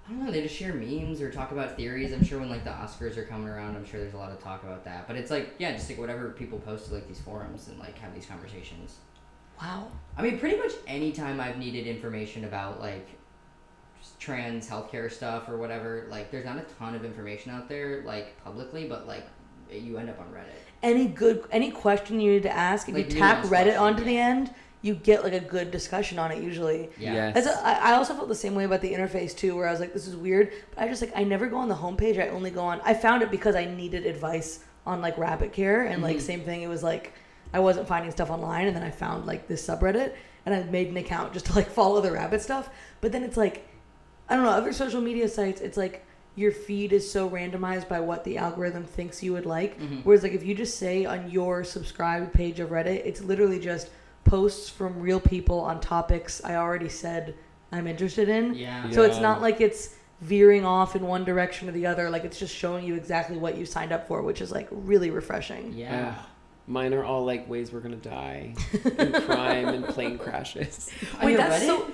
I don't know. They just share memes or talk about theories. I'm sure when like the Oscars are coming around, I'm sure there's a lot of talk about that. But it's like yeah, just like whatever people post to like these forums and like have these conversations. Wow. I mean, pretty much any time I've needed information about like trans healthcare stuff or whatever, like there's not a ton of information out there like publicly, but like you end up on Reddit. Any good, any question you need to ask, if Like you tack Reddit question, onto the end, you get like a good discussion on it usually. Yeah. Yes. That's a, I I also felt the same way about the interface too, where I was like, this is weird. But I just like I never go on the homepage. I only go on. I found it because I needed advice on like rabbit care and like Mhm. same thing. It was like I wasn't finding stuff online, and then I found like this subreddit, and I made an account just to like follow the rabbit stuff. But then it's like I don't know other social media sites. It's like your feed is so randomized by what the algorithm thinks you would like. Mhm. Whereas like if you just say on your subscribed page of Reddit, it's literally just posts from real people on topics I already said I'm interested in. Yeah. So it's not like it's veering off in one direction or the other. Like it's just showing you exactly what you signed up for, which is like really refreshing. Yeah. Ugh. Mine are all like ways we're gonna die, and crime and plane crashes. On Wait, your that's Reddit? so.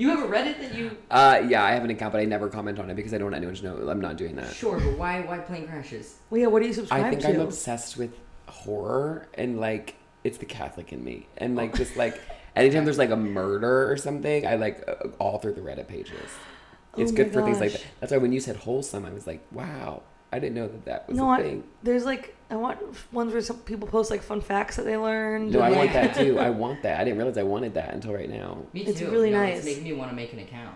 You have a Reddit that you. Uh, yeah, I have an account, but I never comment on it because I don't want anyone to know I'm not doing that. Sure, but why? Why plane crashes? Well, yeah. What do you subscribe to? I think to? I'm obsessed with horror and like it's the Catholic in me, and like just like anytime there's like a murder or something, I like uh, all through the Reddit pages. It's Oh good my for things like that. That's why when you said wholesome, I was like, wow, I didn't know that that was No, a I- thing. There's like I want ones where some people post like fun facts that they learned. No, I and, want that too. I want that. I didn't realize I wanted that until right now. Me too. It's really No, nice. It's making me want to make an account.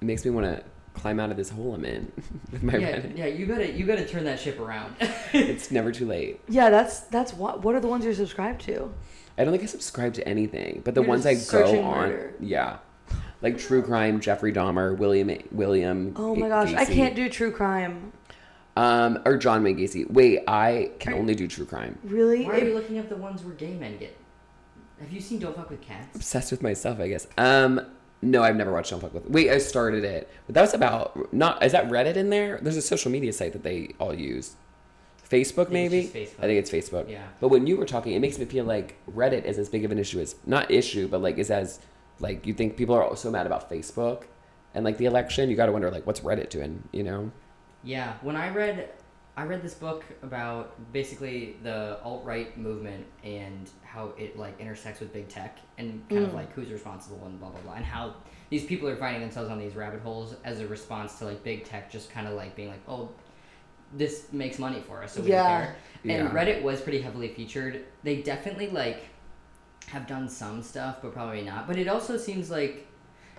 It makes me want to climb out of this hole I'm in with my yeah, Reddit. yeah. You gotta, you gotta turn that ship around. It's never too late. Yeah, that's that's what. What are the ones you're subscribed to? I don't think I subscribe to anything, but the You're ones I go searching on, murder. yeah, like true crime, Jeffrey Dahmer, William William. Oh my G- gosh, I can't do true crime. Um, or John Wayne Gacy. Wait, I can Are- only do true crime. Really? Why are you looking up the ones where gay men get? Have you seen Don't Fuck with Cats? Obsessed with myself, I guess. Um, no, I've never watched Don't Fuck with. Wait, I started it, but that was about not. Is that Reddit in there? There's a social media site that they all use. Facebook, think it's maybe. Facebook. I think it's Facebook. Yeah. But when you were talking, it makes me feel like Reddit is as big of an issue as not issue, but like is as like you think people are so mad about Facebook and like the election. You got to wonder like what's Reddit doing? You know? Yeah, when I read, I read this book about basically the alt right movement and how it like intersects with big tech and kind of Mm. like who's responsible and blah blah blah and how these people are finding themselves on these rabbit holes as a response to like big tech just kind of like being like oh this makes money for us so we Yeah. don't care and Yeah. reddit was pretty heavily featured they definitely like have done some stuff but probably not but it also seems like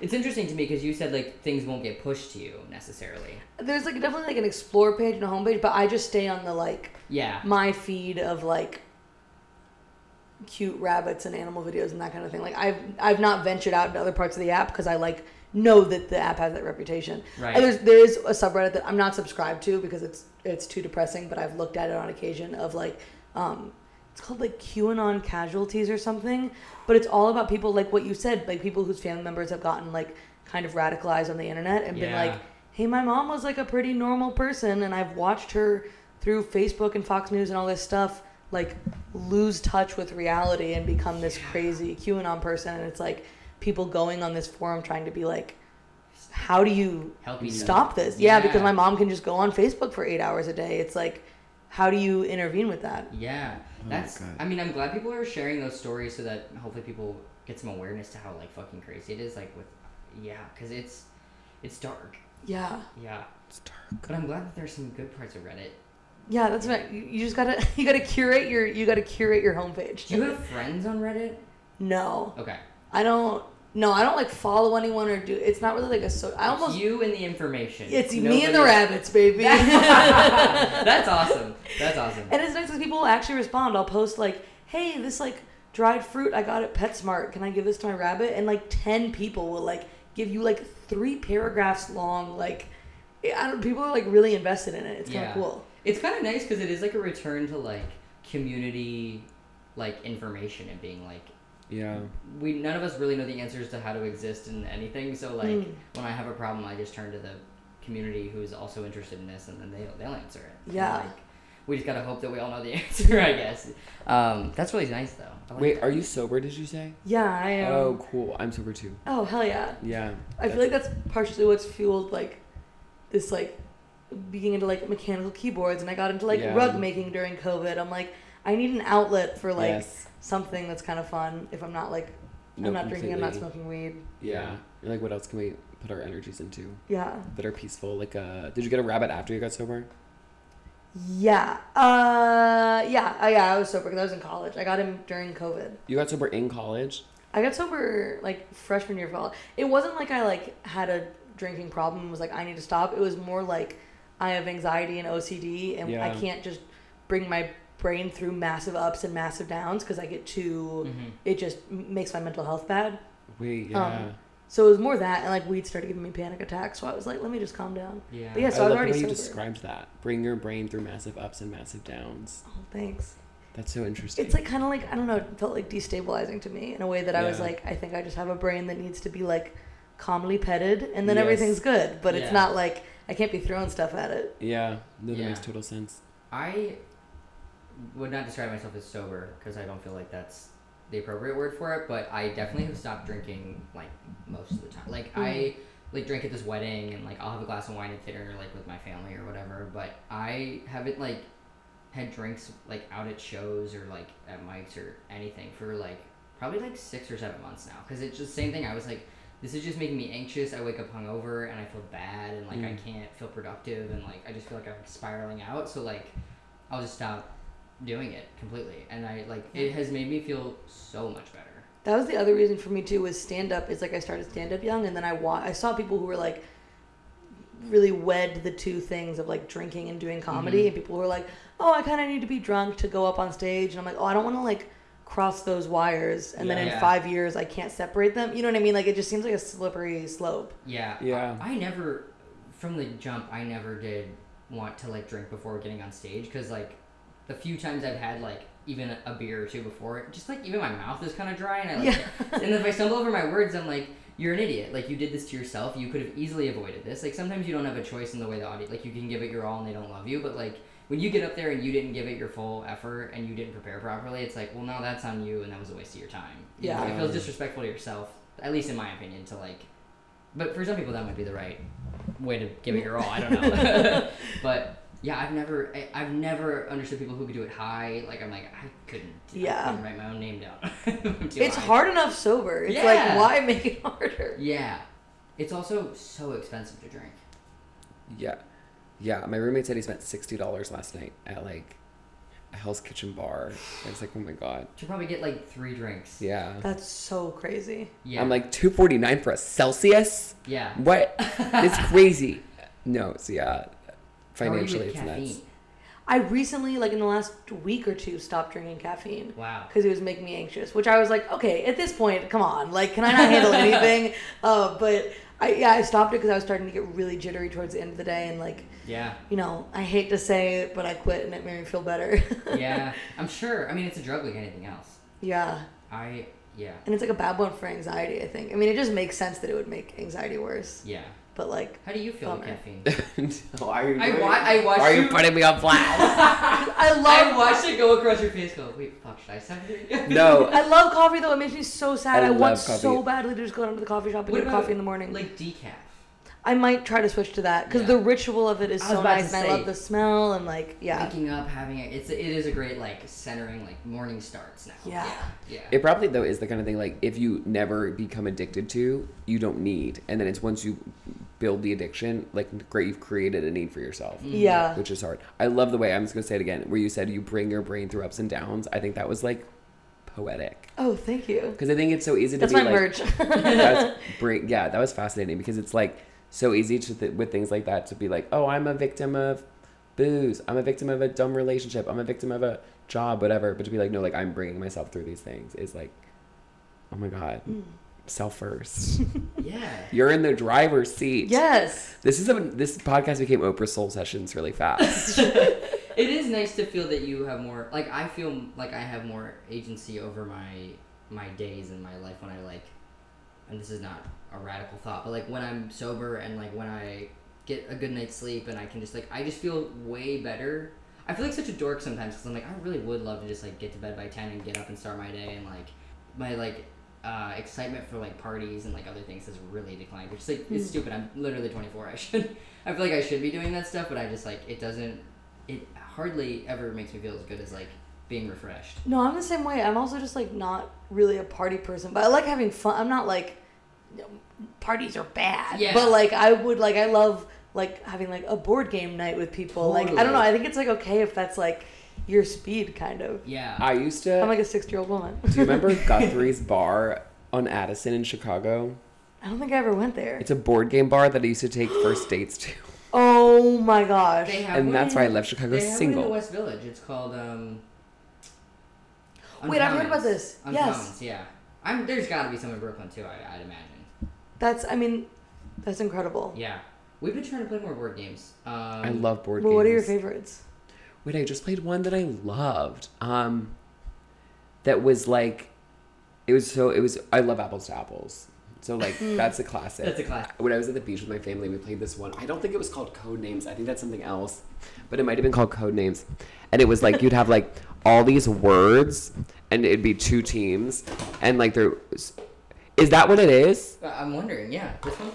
it's interesting to me because you said like things won't get pushed to you necessarily There's like definitely like an explore page and a homepage, but I just stay on the like yeah my feed of like cute rabbits and animal videos and that kind of thing. Like I've I've not ventured out into other parts of the app because I like know that the app has that reputation. Right. And there's there is a subreddit that I'm not subscribed to because it's it's too depressing, but I've looked at it on occasion of like um it's called like QAnon casualties or something, but it's all about people like what you said, like people whose family members have gotten like kind of radicalized on the internet and been like, "Hey, my mom was like a pretty normal person and I've watched her through Facebook and Fox News and all this stuff like lose touch with reality and become this crazy QAnon person and it's like people going on this forum trying to be like how do you helping them. stop this? Yeah, because my mom can just go on Facebook for 8 hours a day. It's like how do you intervene with that? Yeah, Oh that's. God. I mean, I'm glad people are sharing those stories so that hopefully people get some awareness to how like fucking crazy it is. Like with, yeah, because it's, it's dark. Yeah. Yeah, It's dark. but I'm glad that there's some good parts of Reddit. Yeah, that's right. You, you just gotta you gotta curate your you gotta curate your homepage. Do you have friends on Reddit? No, Okay, I don't. No, I don't like follow anyone or do. It's not really like a so. I almost. you and the information. It's me and the else. rabbits, baby. That's awesome. That's awesome. And it's nice because people actually respond. I'll post like, "Hey, this like dried fruit I got at PetSmart. Can I give this to my rabbit?" And like ten people will like give you like three paragraphs long. Like, I don't. People are like really invested in it. It's kind Yeah. of cool. It's kind of nice because it is like a return to like community, like information and being like Yeah. we none of us really know the answers to how to exist in anything. So like Mm. when I have a problem, I just turn to the community who's also interested in this, and then they they'll answer it. And, Yeah. like, we just gotta hope that we all know the answer, I guess. Um, that's really nice though. Like Wait, that. are you sober? Did you say? Yeah, I am. Oh, cool. I'm sober too. oh hell yeah. Yeah. I feel like that's partially what's fueled like this like being into like mechanical keyboards and I got into like Yeah. rug making during COVID. I'm like I need an outlet for like yes. something that's kind of fun if I'm not like No, I'm not drinking, I'm not smoking weed. Yeah. Like, what else can we put our energies into Yeah. that are peaceful? Like, uh, did you get a rabbit after you got sober? Yeah. Uh yeah. Oh yeah, I was sober because I was in college. I got him during COVID. You got sober in college? I got sober like freshman year of college. It wasn't like I like had a drinking problem and was like I need to stop. It was more like I have anxiety and OCD and I can't just bring my brain through massive ups and massive downs because I get too Mhm. it just makes my mental health bad. Wait, yeah. Um, So it was more that and like weed started giving me panic attacks. So I was like, let me just calm down. Yeah. But yeah, so I, I was love already the way you described that. Bring your brain through massive ups and massive downs. Oh, thanks. That's so interesting. It's like kind of like I don't know. It felt like destabilizing to me in a way that I was like, I think I just have a brain that needs to be like calmly petted, and then Yes. everything's good. But it's not like I can't be throwing stuff at it. yeah, no, that Yeah. makes total sense. I would not describe myself as sober because I don't feel like that's the appropriate word for it, but I definitely have stopped drinking like most of the time. Like I like drink at this wedding and like I'll have a glass of wine at dinner like with my family or whatever, but I haven't like had drinks like out at shows or like at mics or anything for like probably like six or seven months now because it's just the same thing. I was like, this is just making me anxious. I wake up hungover and I feel bad and like I Mm. can't feel productive and like I just feel like I'm spiraling out. So like I'll just stop doing it completely and I like it has made me feel so much better. That was the other reason for me too was stand up. Is like I started stand up young, and then I wa- I saw people who were like really wed the two things of like drinking and doing comedy, Mhm. and people who were like, oh, I kind of need to be drunk to go up on stage, and I'm like, oh, I don't want to like cross those wires, and then in Yeah. five years I can't separate them. You know what I mean? Like it just seems like a slippery slope. Yeah. Yeah. I, I never, from the jump, I never did want to like drink before getting on stage because like the few times I've had like even a, beer or two before, just like even my mouth is kind of dry and I like, and if I stumble over my words, I'm like, you're an idiot. Like you did this to yourself. You could have easily avoided this. Like sometimes you don't have a choice in the way the audience, like you can give it your all and they don't love you, but like. When you get up there and you didn't give it your full effort and you didn't prepare properly, it's like, well, now that's on you, and that was a waste of your time. Yeah. it feels disrespectful to yourself, at least in my opinion, to like but for some people, that might be the right way to give it your all. I don't know. but yeah, I've never, I, I've never understood people who could do it high. Like I'm like, I couldn't. Yeah. I couldn't write my own name down. It's high. hard enough sober. It's Yeah. like why make it harder? Yeah, it's also so expensive to drink. Yeah. Yeah. My roommate said he spent sixty dollars last night at like a Hell's Kitchen bar. I was like, oh my god. To probably get like three drinks. Yeah. That's so crazy. Yeah. I'm like two forty nine for a Celsius. yeah. What? it's crazy. No. So yeah. Financially, it's nuts. caffeine? I recently, like in the last week or two, stopped drinking caffeine. Wow. because it was making me anxious. Which I was like, okay, at this point, come on, like, can I not handle anything? Uh, but I yeah, I stopped it because I was starting to get really jittery towards the end of the day, and like, Yeah. you know, I hate to say it, but I quit, and it made me feel better. Yeah. I'm sure. I mean, it's a drug like anything else. yeah, I. Yeah. and it's like a bad one for anxiety. I think. I mean, it just makes sense that it would make anxiety worse. Yeah. But like, How do you feel with Bummer. caffeine? Why are you I doing- wa- I watched Why are you you- putting me on blast? I love. I watched it go across your face. Go, wait, fuck, should I stop drinking? no. I love coffee though. It makes me so sad. I I, want love so badly to just go down to the coffee shop and What get about, coffee in the morning. Like decaf. I might try to switch to that because Yeah. the ritual of it is so nice, and I love the smell and like yeah. Waking up, having it. It's it is a great like centering like morning starts now. Yeah. Yeah. It probably though is the kind of thing like if you never become addicted to, you don't need, and then it's once you build the addiction, like great, you've created a need for yourself, Mm. Yeah. which is hard. I love the way I'm just gonna say it again, where you said you bring your brain through ups and downs. I think that was like poetic Oh, thank you. because I think it's so easy to That's be my like merch. that's bring yeah that was fascinating because it's like so easy to th- with things like that to be like oh I'm a victim of booze I'm a victim of a dumb relationship I'm a victim of a job whatever but to be like no like I'm bringing myself through these things is like oh my god Mm. Self first Yeah. you're in the driver's seat yes. this is a this podcast became Oprah Soul Sessions really fast It is nice to feel that you have more. Like I feel like I have more agency over my my days and my life when I like. And this is not a radical thought, but like when I'm sober and like when I get a good night's sleep and I can just like I just feel way better. I feel like such a dork sometimes because I'm like I really would love to just like get to bed by ten and get up and start my day and like my like uh, excitement for like parties and like other things has really declined. Which is like it's Mm. stupid. I'm literally 24. I should. I feel like I should be doing that stuff, but I just like it doesn't. It hardly ever makes me feel as good as like being refreshed. No, I'm the same way. I'm also just like not really a party person, but I like having fun. I'm not like you know, parties are bad. Yeah. But like I would like I love like having like a board game night with people. Like I don't know. I think it's like okay if that's like your speed kind of. Yeah. I used to I'm like a 60 year old woman. do you remember Guthrie's bar on Addison in Chicago I don't think I ever went there. it's a board game bar that I used to take first dates to Oh my gosh. They have and one that's why I left Chicago they have one in single the West Village. It's called um. Wait, I've heard about Uncommons. this. Yes. Uncommons, yeah. I'm. There's got to be some in Brooklyn too. I, I'd imagine. That's I mean, that's incredible. Yeah. We've been trying to play more board games. Um, I love board Well, games. what are your favorites? Wait, I just played one that I loved. Um, that was like, it was so it was. I love apples to apples. So like that's a classic. That's a classic. When I was at the beach with my family, we played this one. I don't think it was called Code Names. I think that's something else, but it might have been called Code Names. And it was like you'd have like all these words, and it'd be two teams, and like there, is that what it is? Uh, I'm wondering, yeah. This one?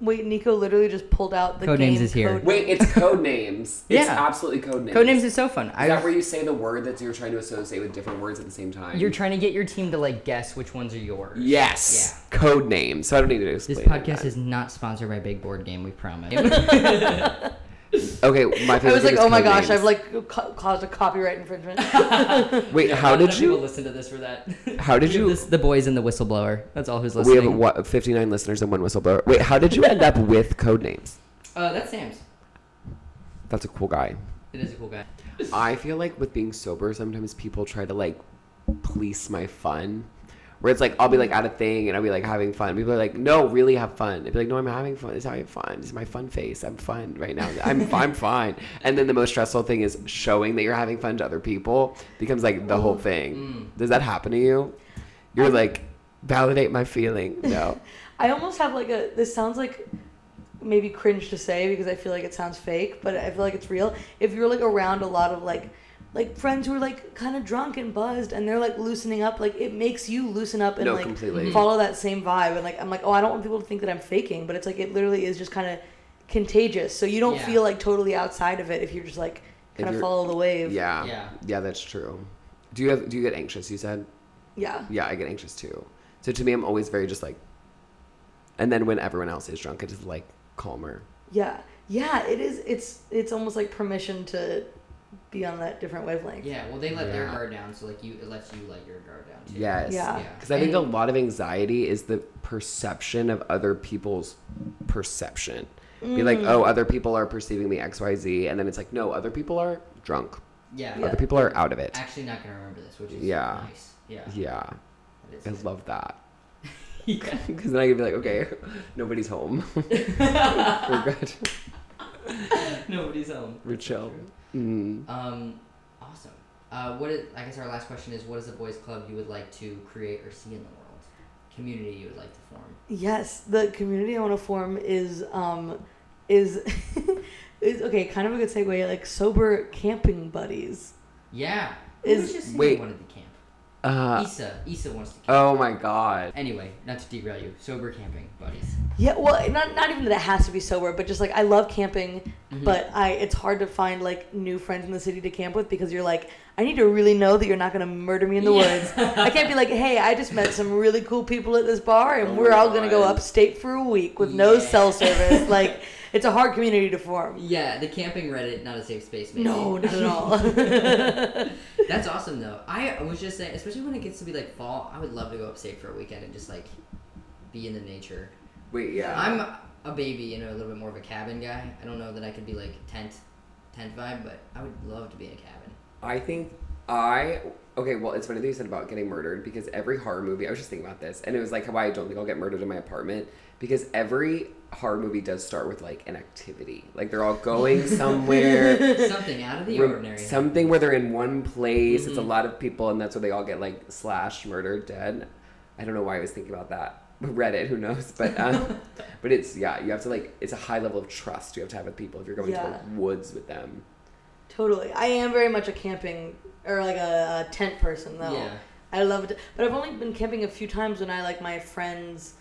Wait, Nico literally just pulled out the Codenames game is here. code- Wait, it's code names. It's Yeah. absolutely code names. Codenames is so fun. Is I that where you say the word that you're trying to associate with different words at the same time? You're trying to get your team to like guess which ones are yours. Yes. Code names. So I don't need to do This explain. podcast that. is not sponsored by Big Board Game, we promise. Okay, my favorite. I was like, oh my gosh, names. I've like ca- caused a copyright infringement. Wait, how did you? listen to this for that? How did you? This, the boys and the whistleblower. That's all who's listening. We have what 59 listeners and one whistleblower. Wait, how did you end up with code names? Uh, that's Sam's. That's a cool guy. It is a cool guy. I feel like with being sober, sometimes people try to like police my fun. Where it's like I'll be like at a thing and I'll be like having fun. People are like, "No, really have fun." I'd be like, "No, I'm having fun. It's having fun. This is my fun face. I'm fun right now. I'm I'm fine." And then the most stressful thing is showing that you're having fun to other people becomes like the whole thing. Mm. Does that happen to you? You're like, validate my feeling. No. I almost have like a. This sounds like maybe cringe to say because I feel like it sounds fake, but I feel like it's real. If you're like around a lot of like like friends who are like kind of drunk and buzzed and they're like loosening up, like it makes you loosen up and No, like completely. Mm-hmm. follow that same vibe. And like I'm like, oh, I don't want people to think that I'm faking, but it's like it literally is just kind of contagious. So you don't Yeah. feel like totally outside of it if you're just like kind of follow the wave. Yeah. Yeah. Yeah, that's true. Do you have do you get anxious, you said? Yeah. Yeah, I get anxious too. So to me I'm always very just like and then when everyone else is drunk, it's like calmer. Yeah. Yeah. It is. It's it's almost like permission to be on that different wavelength. Yeah, well, they let their guard down, so like you, it lets you let your guard down too. Yes. Yeah. Yeah. Because I think a lot of anxiety is the perception of other people's perception. Be like, Mm. oh, other people are perceiving me X, Y, Z, and then it's like, no, other people are drunk. Yeah. Yeah. Other people are out of it. Actually, not gonna remember this, which is Yeah. nice. Yeah. Yeah, I good. love that. yeah. Because then I can be like, okay, nobody's home. We're good. Nobody's home. We're chill. Mm. Um, awesome. Uh, what is? I guess our last question is: What is a boys' club you would like to create or see in the world? Community you would like to form? Yes, the community I want to form is um is is okay. Kind of a good segue. Like sober camping buddies. Yeah. Is- was just saying wait. Wanted to camp? Uh, Issa. Issa wants to camp. oh my god. Anyway, not to derail you. Sober camping buddies. Yeah, well, not not even that it has to be sober, but just like I love camping, Mhm. but I it's hard to find like new friends in the city to camp with because you're like I need to really know that you're not gonna murder me in the Yeah. woods. I can't be like, hey, I just met some really cool people at this bar and Oh we're my all gonna go God. upstate for a week with no cell service. like it's a hard community to form. Yeah, the camping Reddit, not a safe space. Maybe. No, not at all. That's awesome though. I was just saying, especially when it gets to be like fall, I would love to go upstate for a weekend and just like be in the nature. Wait, yeah. I'm a baby, you know, a little bit more of a cabin guy. I don't know that I could be like tent, tent vibe, but I would love to be in a cabin. I think I okay. Well, it's funny that you said about getting murdered because every horror movie. I was just thinking about this, and it was like how I don't think I'll get murdered in my apartment because every horror movie does start with like an activity. Like they're all going somewhere. Something out of the ordinary. Something where they're in one place. It's a Mhm. lot of people, and that's where they all get like slashed, murdered, dead. I don't know why I was thinking about that. Reddit, who knows? But um, but it's yeah. You have to like. It's a high level of trust you have to have with people if you're going to the woods with them. totally. I am very much a camping or like a, a tent person though. Yeah. I love it, but I've only been camping a few times when I like my friend's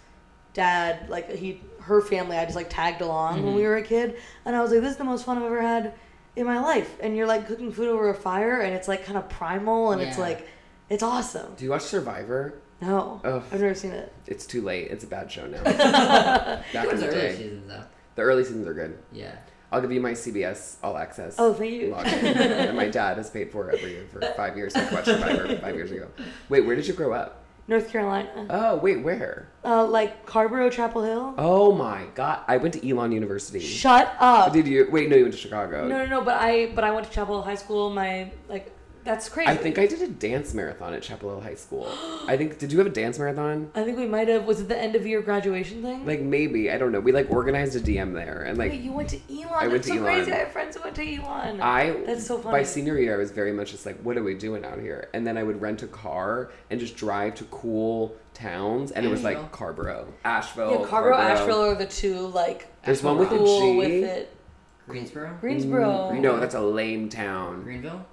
dad, like he, her family. I just like tagged along when we Mhm. were a kid, and I was like, "This is the most fun I've ever had in my life." And you're like cooking food over a fire, and it's like kind of primal, and it's like, it's awesome. Do you watch Survivor? No, Oh. I've never seen it. It's too late. It's a bad show now. Back in the the early day, seasons though. the early seasons are good. Yeah. I'll give you my CBS All Access. Oh, thank you. login that my dad has paid for every year for five years. I watched Survivor five years ago. Wait, where did you grow up? North Carolina, Oh, wait, where? uh, like Carrboro, Chapel Hill. Oh my God, I went to Elon University. Shut up. Did you? Wait, no, you went to Chicago. No, no, no. But I, but I went to Chapel Hill High School. My like, that's crazy. I think I did a dance marathon at Chapel Hill High School. I think. Did you have a dance marathon? I think we might have. Was it the end of year graduation thing? Like maybe I don't know. We like organized a DM there, and like Wait, you went to Elon? I went That's to so crazy. I have friends who went to Elon. I That's so funny. by senior year I was very much just like, what are we doing out here? And then I would rent a car and just drive to cool towns, and it was like Asheville. Carrboro, Asheville, yeah, Carrboro, Asheville are the two like There's one with a cool G. with it. Greensboro. Greensboro. Mm, no, that's a lame town. Greenville.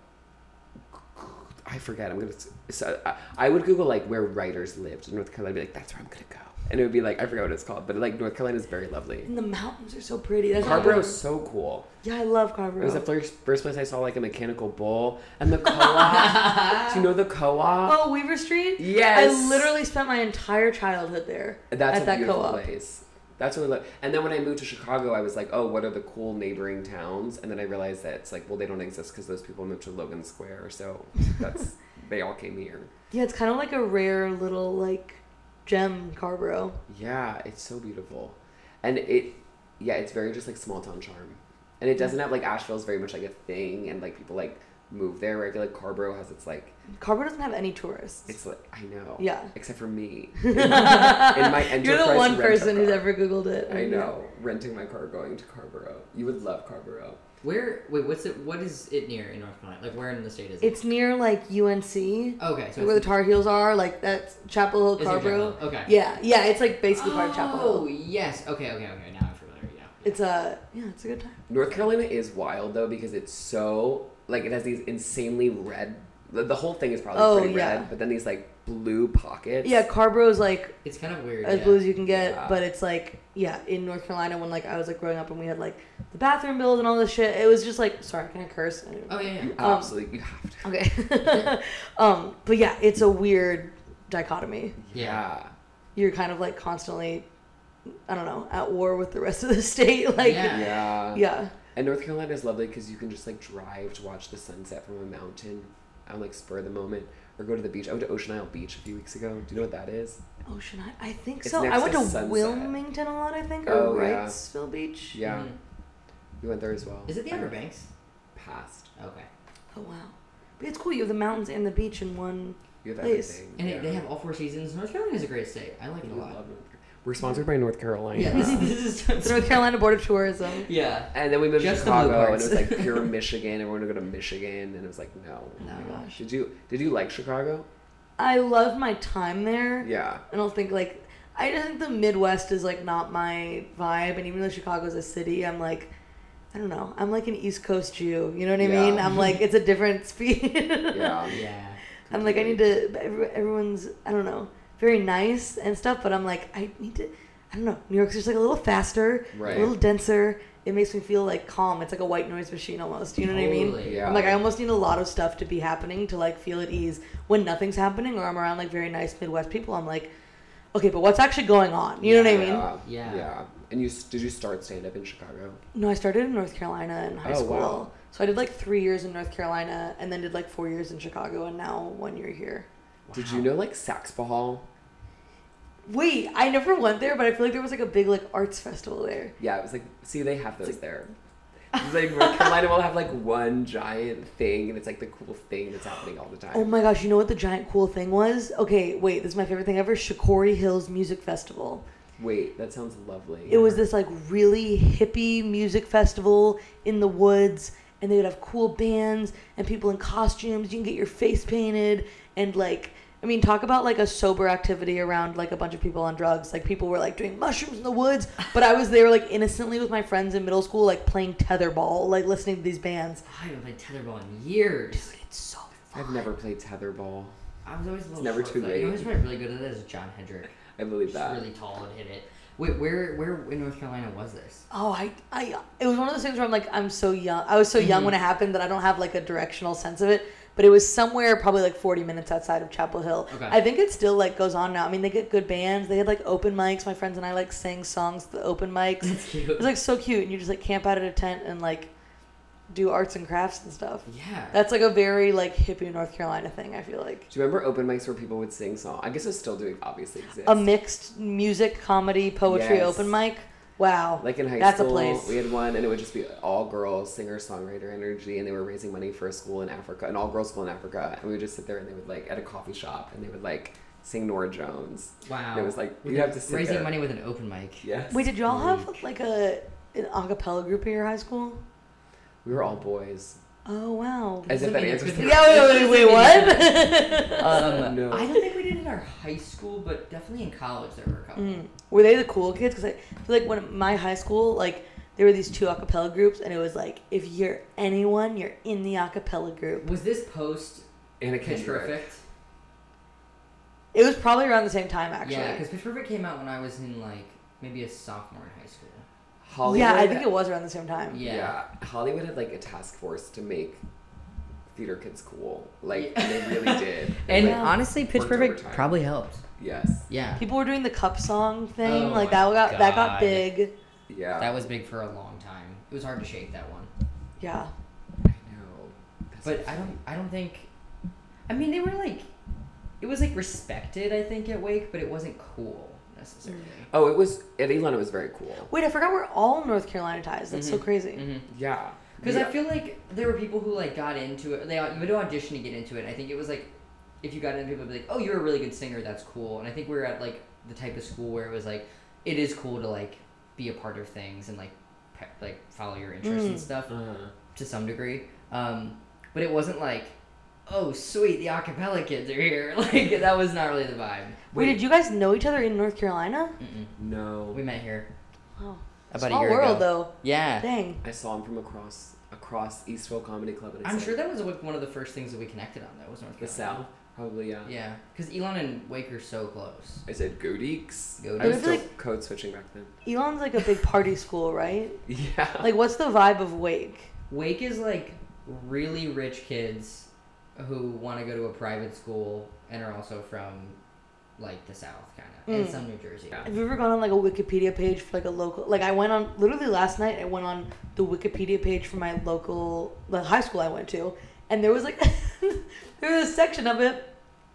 I forget. I'm gonna. So I, uh, I would Google like where writers lived in North Carolina. I'd be like, that's where I'm gonna go, and it would be like I forgot what it's called, but like North Carolina is very lovely. And the mountains are so pretty. That's Carrboro is so cool. Yeah, I love It Carrboro. was the first first place I saw like a mechanical bull and the co-op. Do you know the co-op? Oh, Weaver Street? Yes. I literally spent my entire childhood there. That's at a that beautiful co-op. place. That's really. Lo- and then when I moved to Chicago, I was like, oh, what are the cool neighboring towns? And then I realized that it's like, well, they don't exist because those people moved to Logan Square, so that's they all came here. Yeah, it's kind of like a rare little like gem, Carrboro. Yeah, it's so beautiful, and it, yeah, it's very just like small town charm, and it doesn't have like Asheville's very much like a thing, and like people like move there. Where I feel like Carrboro has its like Carrboro doesn't have any tourists. it's like I know Yeah. except for me in, in my enterprise You're the one person who's ever Googled it. I know renting my car going to Carrboro. You would love Carrboro. Where? Wait, what's it? What is it near in North Carolina? Like where in the state is it? It's near like UNC, okay. So like where the Tar Heels are. Like that's Chapel Hill, it's near Carrboro. Okay. Yeah, yeah, it's like basically part of Chapel Oh yes. Okay. Okay. Okay. Now I'm familiar. Yeah. It's a yeah, it's a good time. North Carolina is wild though because it's so like it has these insanely red. The, the whole thing is probably Oh, pretty yeah. red, but then these like blue pockets. Yeah, Carrboro's like It's kind of weird. as yeah. blue as you can get, Yeah. but it's like yeah, in North Carolina when like I was like growing up and we had like the bathroom bills and all this shit. It was just like sorry, can I curse? Oh yeah. yeah. You Um, absolutely you have to. Okay. um, but yeah, it's a weird dichotomy. Yeah. You're kind of like constantly, I don't know, at war with the rest of the state. Like, Yeah. Yeah. yeah. And North Carolina is lovely because you can just like drive to watch the sunset from a mountain on like spur of the moment, or go to the beach. I went to Ocean Isle Beach a few weeks ago. Do you know what that is? Ocean I, I think It's so. next I went to to Sunset. Wilmington a lot, I think, or Oh, yeah. Wrightsville Beach. Yeah, Mhm. we went there as well. Is it the Outer Banks? Past. Okay. Oh wow. But it's cool. You have the mountains and the beach in one. You have Place. everything. And yeah. it, they have all four seasons. North Carolina is a great state. I like it a lot. love North Car- We're sponsored by North Carolina. Yeah. This, this is. The North Carolina Board of Tourism. Yeah. And then we moved Just to Chicago, and it was like pure Michigan. Everyone would go to Michigan, and it was like, no. No. Oh my gosh. Did you did you like Chicago? I loved my time there. Yeah. I don't think like I just think the Midwest is like not my vibe, and even though Chicago's a city, I'm like, I don't know, I'm like an East Coast Jew. You know what I Yeah. mean? I'm like it's a different speed. Yeah. Yeah. I'm like I need to. every- Everyone's I don't know, very nice and stuff, but I'm like I need to. I don't know. New York's just like a little faster, Right. a little denser. It makes me feel like calm. It's like a white noise machine almost. You know what I mean? Totally. Yeah. I'm like I almost need a lot of stuff to be happening to like feel at ease when nothing's happening or I'm around like very nice Midwest people. I'm like, okay, but what's actually going on? You know what I mean? Yeah. Yeah. Yeah. And you did you start stand up in Chicago? No, I started in North Carolina in high Oh, school. wow. So I did like three years in North Carolina and then did like four years in Chicago and now one year here. Did you know like Saxapahaw? Wait, I never went there, but I feel like there was like a big like arts festival there. Yeah, it was like see they have those there. It's like North Carolina will have like one giant thing, and it's like the cool thing that's happening all the time. Oh my gosh, you know what the giant cool thing was? Okay, wait, this is my favorite thing ever. Shakori Hills Music Festival. Wait, that sounds lovely. It was this like really hippie music festival in the woods, and they would have cool bands and people in costumes. You can get your face painted, and like, I mean, talk about like a sober activity around like a bunch of people on drugs. Like, people were like doing mushrooms in the woods, but I was there like innocently with my friends in middle school, like playing tetherball, like listening to these bands. I haven't played tetherball in years. It's so fun. I've never played tetherball. I was always a little never short too for that. You know late. who's probably really good at it is John Hendrick. I believe He's that. really tall and hit it. Wait, where where in North Carolina was this? Oh, I, I, it was one of those things where I'm like, I'm so young. I was so young Mhm. when it happened that I don't have like a directional sense of it. But it was somewhere probably like 40 minutes outside of Chapel Hill. Okay. I think it still like goes on now. I mean, they get good bands. They had like open mics. My friends and I like sang songs at the open mics. That's cute. It was like so cute, and you just like camp out at a tent and like do arts and crafts and stuff. yeah. That's like a very like hippie North Carolina thing. I feel like Do you remember open mics where people would sing songs? I guess it's still doing obviously exists. a mixed music, comedy, poetry Yes. open mic. Wow, Like in high That's a school, place. we had one, and it would just be all girls, singer songwriter energy, and they were raising money for a school in Africa, an all girls school in Africa, and we would just sit there and they would like at a coffee shop, and they would like sing Norah Jones. wow. And it was like With you have to sit raising there. money with an open mic. Yes. Wait, did y'all have like a an a cappella group at your high school? We were all boys. Oh wow. As if that answers the Yeah, wait, wait, wait, wait, what? Um, No. I don't think we did it in our high school, but definitely in college there were a couple. Mm. Were they the cool kids? Because I feel like when my high school, like there were these two a cappella groups, and it was like if you're anyone, you're in the a cappella group. Was this post Anna Pitch Kendrick. Perfect. It was probably around the same time, actually. Yeah, because Pitch Perfect came out when I was in like maybe a sophomore in high school. Hollywood. yeah, I think it was around the same time. Yeah. Yeah. Hollywood had like a task force to make theater kids cool. Like Yeah. they really did. And Like, honestly, Pitch Perfect overtime. probably helped. Yes. Yeah. People were doing the cup song thing, Oh like that got that got big. Yeah. That was big for a long time. It was hard to shake that one. Yeah. I know. That's But I don't. I don't think I mean they were like it was like respected, I think, at Wake, but it wasn't cool necessarily. Oh, it was at Elon. It was very cool. Wait, I forgot we're all North Carolina ties. That's so Mhm. crazy. Mm-hmm. Yeah. Because yeah. I feel like there were people who like got into it. They you to audition to get into it. I think it was like if you got into it, people would be like, "Oh, you're a really good singer. That's cool." And I think we were at like the type of school where it was like it is cool to like be a part of things and like pe- like follow your interests and Mm. stuff Uh, to some degree. Um, but it wasn't like, "Oh, sweet, the acapella kids are here." Like that was not really the vibe. Wait, did you guys know each other in North Carolina? Mm-mm. no. We met here Oh, about small a year world ago. though. Yeah. Dang. I saw him from across across Eastville Comedy Club. And I I'm sure that was like one of the first things that we connected on. That was North Carolina. the South. Probably yeah. Yeah, because Elon and Wake are so close. I said go Deacs. Go I was Deacs. still Like- code switching back then. Elon's like a big party school, right? Yeah. Like, what's the vibe of Wake? Wake is like really rich kids who want to go to a private school and are also from like the South, kind of, and Mm. some New Jersey. Yeah. Have you ever gone on like a Wikipedia page for like a local? Like I went on literally last night. I went on the Wikipedia page for my local the high school I went to, and there was like there was a section of it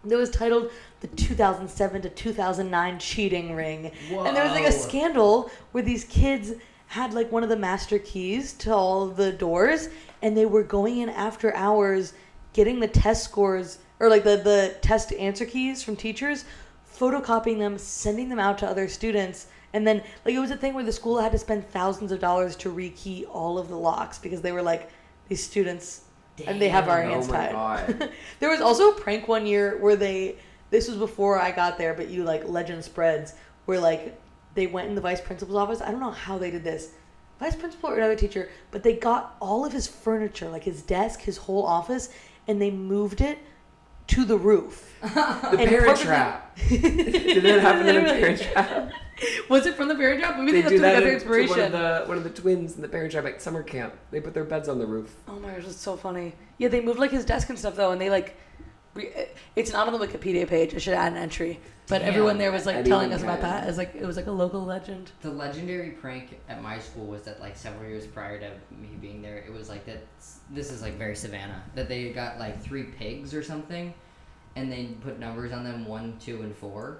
that was titled the 2007 to 2009 cheating ring, and there was like a scandal where these kids had like one of the master keys to all the doors, and they were going in after hours, getting the test scores or like the the test answer keys from teachers photocopying them, sending them out to other students, and then like it was a thing where the school had to spend thousands of dollars to rekey all of the locks because they were like these students and they have our hands oh my tied. god. there was also a prank one year where they this was before I got there, but you like legend spreads where like they went in the vice principal's office. I don't know how they did this. Vice principal or another teacher, but they got all of his furniture, like his desk, his whole office, and they moved it to the roof. The And Parent perfectly- Trap. Did that happen in the Literally. Parent Trap? Was it from the Parent Trap? Maybe They they, do that that in, inspiration. one of the one of the twins in the Parent Trap at summer camp. They put their beds on the roof. Oh my gosh, that's so funny. Yeah, they moved like his desk and stuff though, and they like. Re- it's not on the Wikipedia page. I should add an entry, but Damn. everyone there was like Anyone telling us about that as like it was like a local legend. The legendary prank at my school was that like several years prior to me being there, it was like that. This is like very Savannah. That they got like three pigs or something, and they put numbers on them one, two, and four.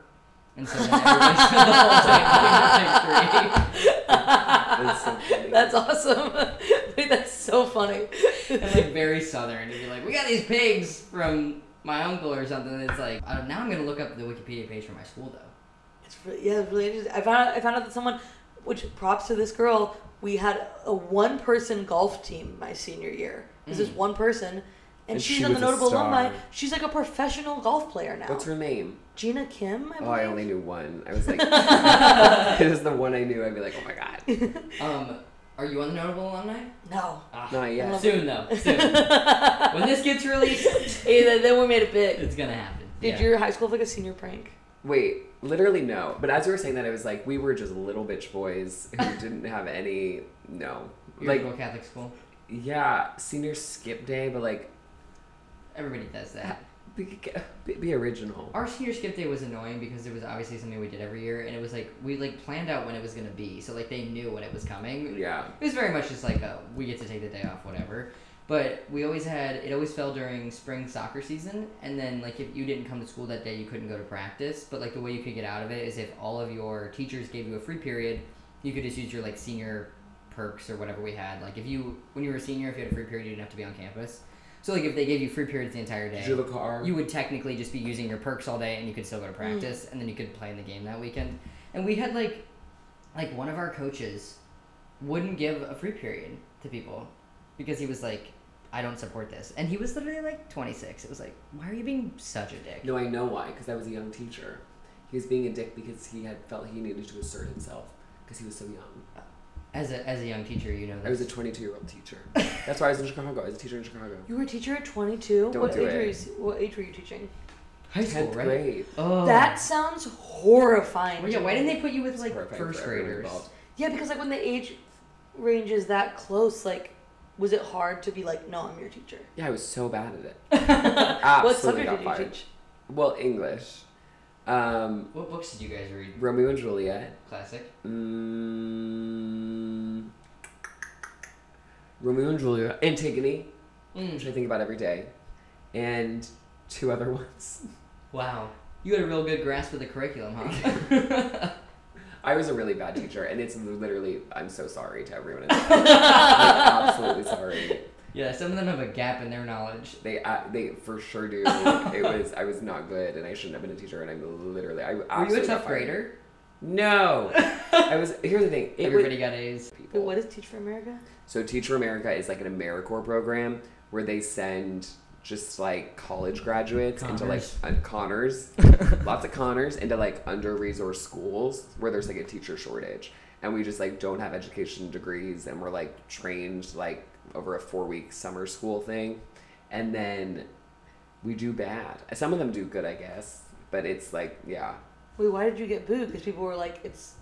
And so then spent the whole time three. That's so funny. That's awesome. Wait, that's so funny. and like very southern. It'd be like, we got these pigs from my uncle or something. And it's like, uh, now I'm gonna look up the Wikipedia page for my school though. It's really, yeah, it's really interesting. I found out, I found out that someone, which props to this girl, we had a one person golf team my senior year. This Mm. one person, and, And she's she on the notable alumni. She's like a professional golf player now. What's her name? Gina Kim. I Oh, I only knew one. I was like, it was the one I knew. I'd be like, oh my god. Um, are you on the notable alumni? No. Ah, Not yet. Soon though. Soon. when this gets released, Hey, then, then we made it big. it's gonna happen. Did yeah. your high school have like a senior prank? Wait, literally no. But as you were saying that, I was like, we were just little bitch boys who didn't have any. No. Your Like, Catholic school? yeah, senior skip day, but like, Everybody does that. be, be, be original. Our senior skip day was annoying because it was obviously something we did every year, and it was like we like planned out when it was gonna be, so like they knew when it was coming. Yeah. It was very much just like a, we get to take the day off, whatever. But we always had it always fell during spring soccer season, and then like if you didn't come to school that day, you couldn't go to practice. But like the way you could get out of it is if all of your teachers gave you a free period, you could just use your like senior perks or whatever we had. Like if you when you were a senior, if you had a free period, you didn't have to be on campus. So like if they gave you free periods the entire day, you have a car? you would technically just be using your perks all day and you could still go to mm. practice and then you could play in the game that weekend and we had like like one of our coaches wouldn't give a free period to people because he was like i don't support this and he was literally like 26 it was like why are you being such a dick No, I know why. Because I was a young teacher. He was being a dick because he had felt he needed to assert himself because he was so young. As a as a young teacher, you know I was a 22 year old teacher. That's why I was in Chicago. I was a teacher in Chicago. You were a teacher at 22. Don't what do age were you? What age were you teaching? high school, 10th right? grade. Oh, That sounds horrifying. Well, yeah. Why didn't they put you with It's like first graders? Yeah, because like when the age range is that close, like, was it hard to be like, no, I'm your teacher? Yeah, I was so bad at it. Absolutely what subject got did you fired. teach? Well, English. Um, What books did you guys read? Romeo and Juliet. Classic. Mm, Romeo and Juliet. Antigone, which I Mm. think about every day. And two other ones. Wow. You had a real good grasp of the curriculum, huh? I was a really bad teacher, and it's literally, I'm so sorry to everyone. in I'm absolutely sorry. Yeah, some of them have a gap in their knowledge. They uh, they for sure do. it was I was not good, and I shouldn't have been a teacher. And I'm literally I Were you a tough grader? No, I was. Here's the thing. It Everybody was, got A's. People. what is Teach for America? So Teach for America is like an AmeriCorps program where they send just like college graduates into like uh, Connors, lots of Connors into like under resourced schools where there's like a teacher shortage, and we just like don't have education degrees, and we're like trained like over a four week summer school thing, and then we do bad. Some of them do good, I guess, but it's like yeah. Wait, why did you get booed? Because people were like, it's.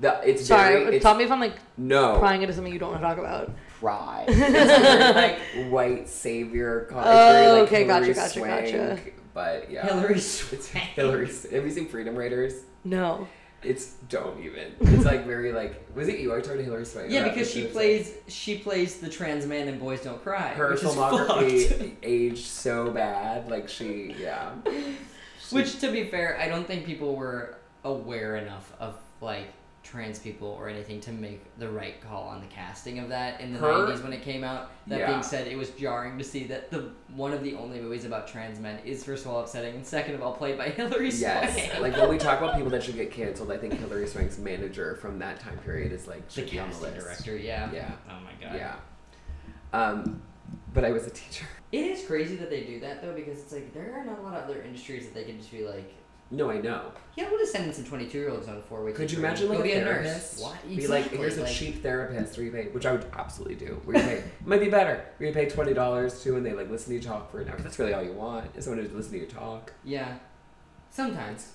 The, it's Sorry, very, uh, it's, tell me if I'm like no prying into something you don't want to talk about. pride. It's very, like white savior. Con- Oh, very, like, okay, gotcha, Hilary gotcha, Swank, gotcha. But yeah, Hilary It's Hilary. Have you seen Freedom Writers? No. It's don't even. It's like very like. Was it you? I told Hilary Swank. Yeah, because she plays she plays the trans man in Boys Don't Cry. her which filmography aged so bad. Like she, yeah. She- Which, to be fair, I don't think people were aware enough of like trans people or anything to make the right call on the casting of that in the Her- 90s when it came out. That Yeah. being said, it was jarring to see that the one of the only movies about trans men is first of all upsetting and second of all played by Hilary Yes, Swank. like when we talk about people that should get canceled, I think Hilary Swank's manager from that time period is like the on the casting director, yeah. Yeah. Oh my god. Yeah. Um, but I was a teacher. It is crazy that they do that though because it's like there are not a lot of other industries that they can just be like, No, I know. yeah, we'll just send in some twenty two year olds on four weeks. Could you imagine like Go a be a therapist? nurse? What? Be like, Exactly, here's a cheap therapist where you pay, which I would absolutely do. Where you pay, it might be better. Where you pay twenty dollars to, and they like listen to you talk for an hour. That's really all you want is someone to listen to you talk. Yeah. Sometimes.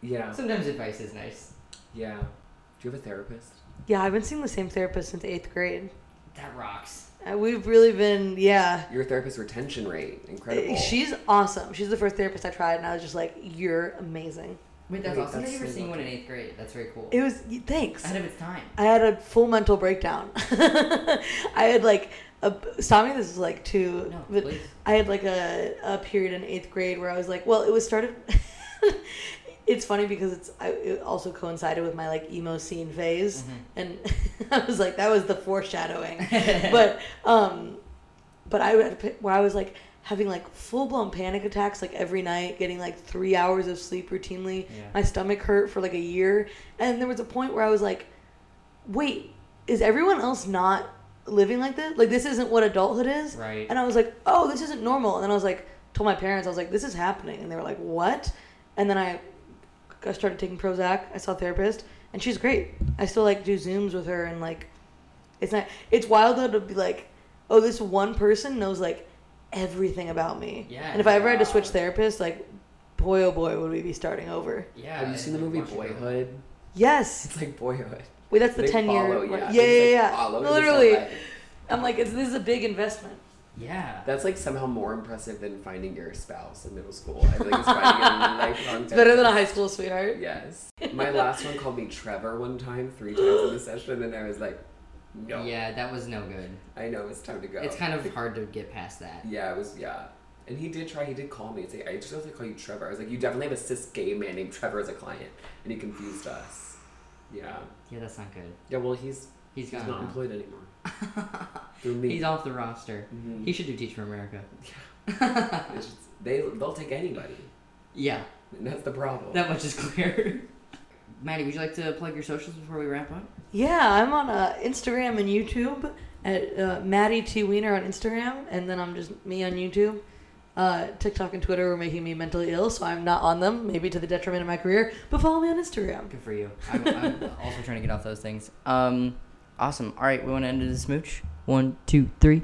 Yeah, Sometimes advice is nice. yeah. Do you have a therapist? Yeah, I've been seeing the same therapist since eighth grade. That rocks. Uh, we've really been, yeah. Your therapist retention rate incredible. Uh, She's awesome. She's the first therapist I tried, and I was just like, "You're amazing." Wait, that's Wait, awesome. that's I remember so seeing one in eighth grade. That's very cool. It was thanks. Ahead of its time. I had a full mental breakdown. I had like a stop me. This is like two. No, but please. I had like a, a period in eighth grade where I was like, well, it was started. it's funny because it's I, it also coincided with my like emo scene phase, Mhm. and I was like, that was the foreshadowing. but um, but I had where I was like having like full blown panic attacks like every night, getting like three hours of sleep routinely. Yeah. My stomach hurt for like a year, and there was a point where I was like, wait, is everyone else not living like this? Like this isn't what adulthood is. Right. And I was like, oh, this isn't normal. And then I was like, told my parents, I was like, this is happening. And they were like, what? And then I, I started taking Prozac. I saw a therapist, and she's great. I still like do Zooms with her, and like, it's not. It's wild though to be like, oh, this one person knows like everything about me. Yeah, And if I ever had to switch God. therapists, like, boy oh boy, would we be starting over? Yeah. Have you seen the like, movie watch it. Boyhood? Yes. It's like Boyhood. Wait, that's the They ten follow, year. yeah. Yeah, they yeah, like, yeah. follow it. It's Literally. I'm like, it's, this is a big investment. Yeah. That's like somehow more impressive than finding your spouse in middle school. I feel like it's finding a lifelong. It's better than a high school sweetheart. Yes. My last one called me Trevor one time, three times in the session, and I was like, no. Yeah, that was no good. I know it's time to go. It's kind of hard to get past that. Yeah, it was. Yeah. And he did try. He did call me and say, "I just want to call you Trevor." I was like, "You definitely have a cis gay man named Trevor as a client," and he confused us. Yeah. Yeah, that's not good. Yeah. Well, he's He's he's not now. employed anymore. Through me. He's off the roster. Mhm. He should do Teach for America. It's just- they they'll take anybody, Yeah, and that's the problem. that much is clear. Maddie, would you like to plug your socials before we wrap up? Yeah, I'm on uh, Instagram and YouTube at uh, Maddie T Wiener on Instagram, and then I'm just me on YouTube. Uh, TikTok and Twitter were making me mentally ill, so I'm not on them, maybe to the detriment of my career. But follow me on Instagram. Good for you. I'm, I'm also trying to get off those things. Um, Awesome. All right, we want to end the smooch. One, two, three.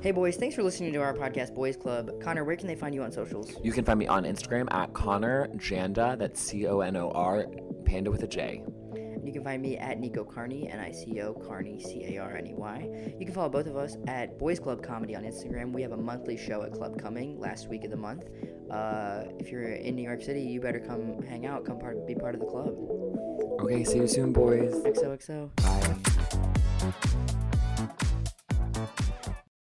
Hey boys, thanks for listening to our podcast, Boys Club. Conor, where can they find you on socials? You can find me on Instagram at Conor Janda. That's C O N O R, Panda with a J. You can find me at Nico Carney, N I C O Carney, C A R N E Y. You can follow both of us at Boys Club Comedy on Instagram. We have a monthly show at Club Cumming last week of the month. Uh, if you're in New York City, you better come hang out, come part, be part of the club. Okay, see you soon, boys. XOXO. Bye.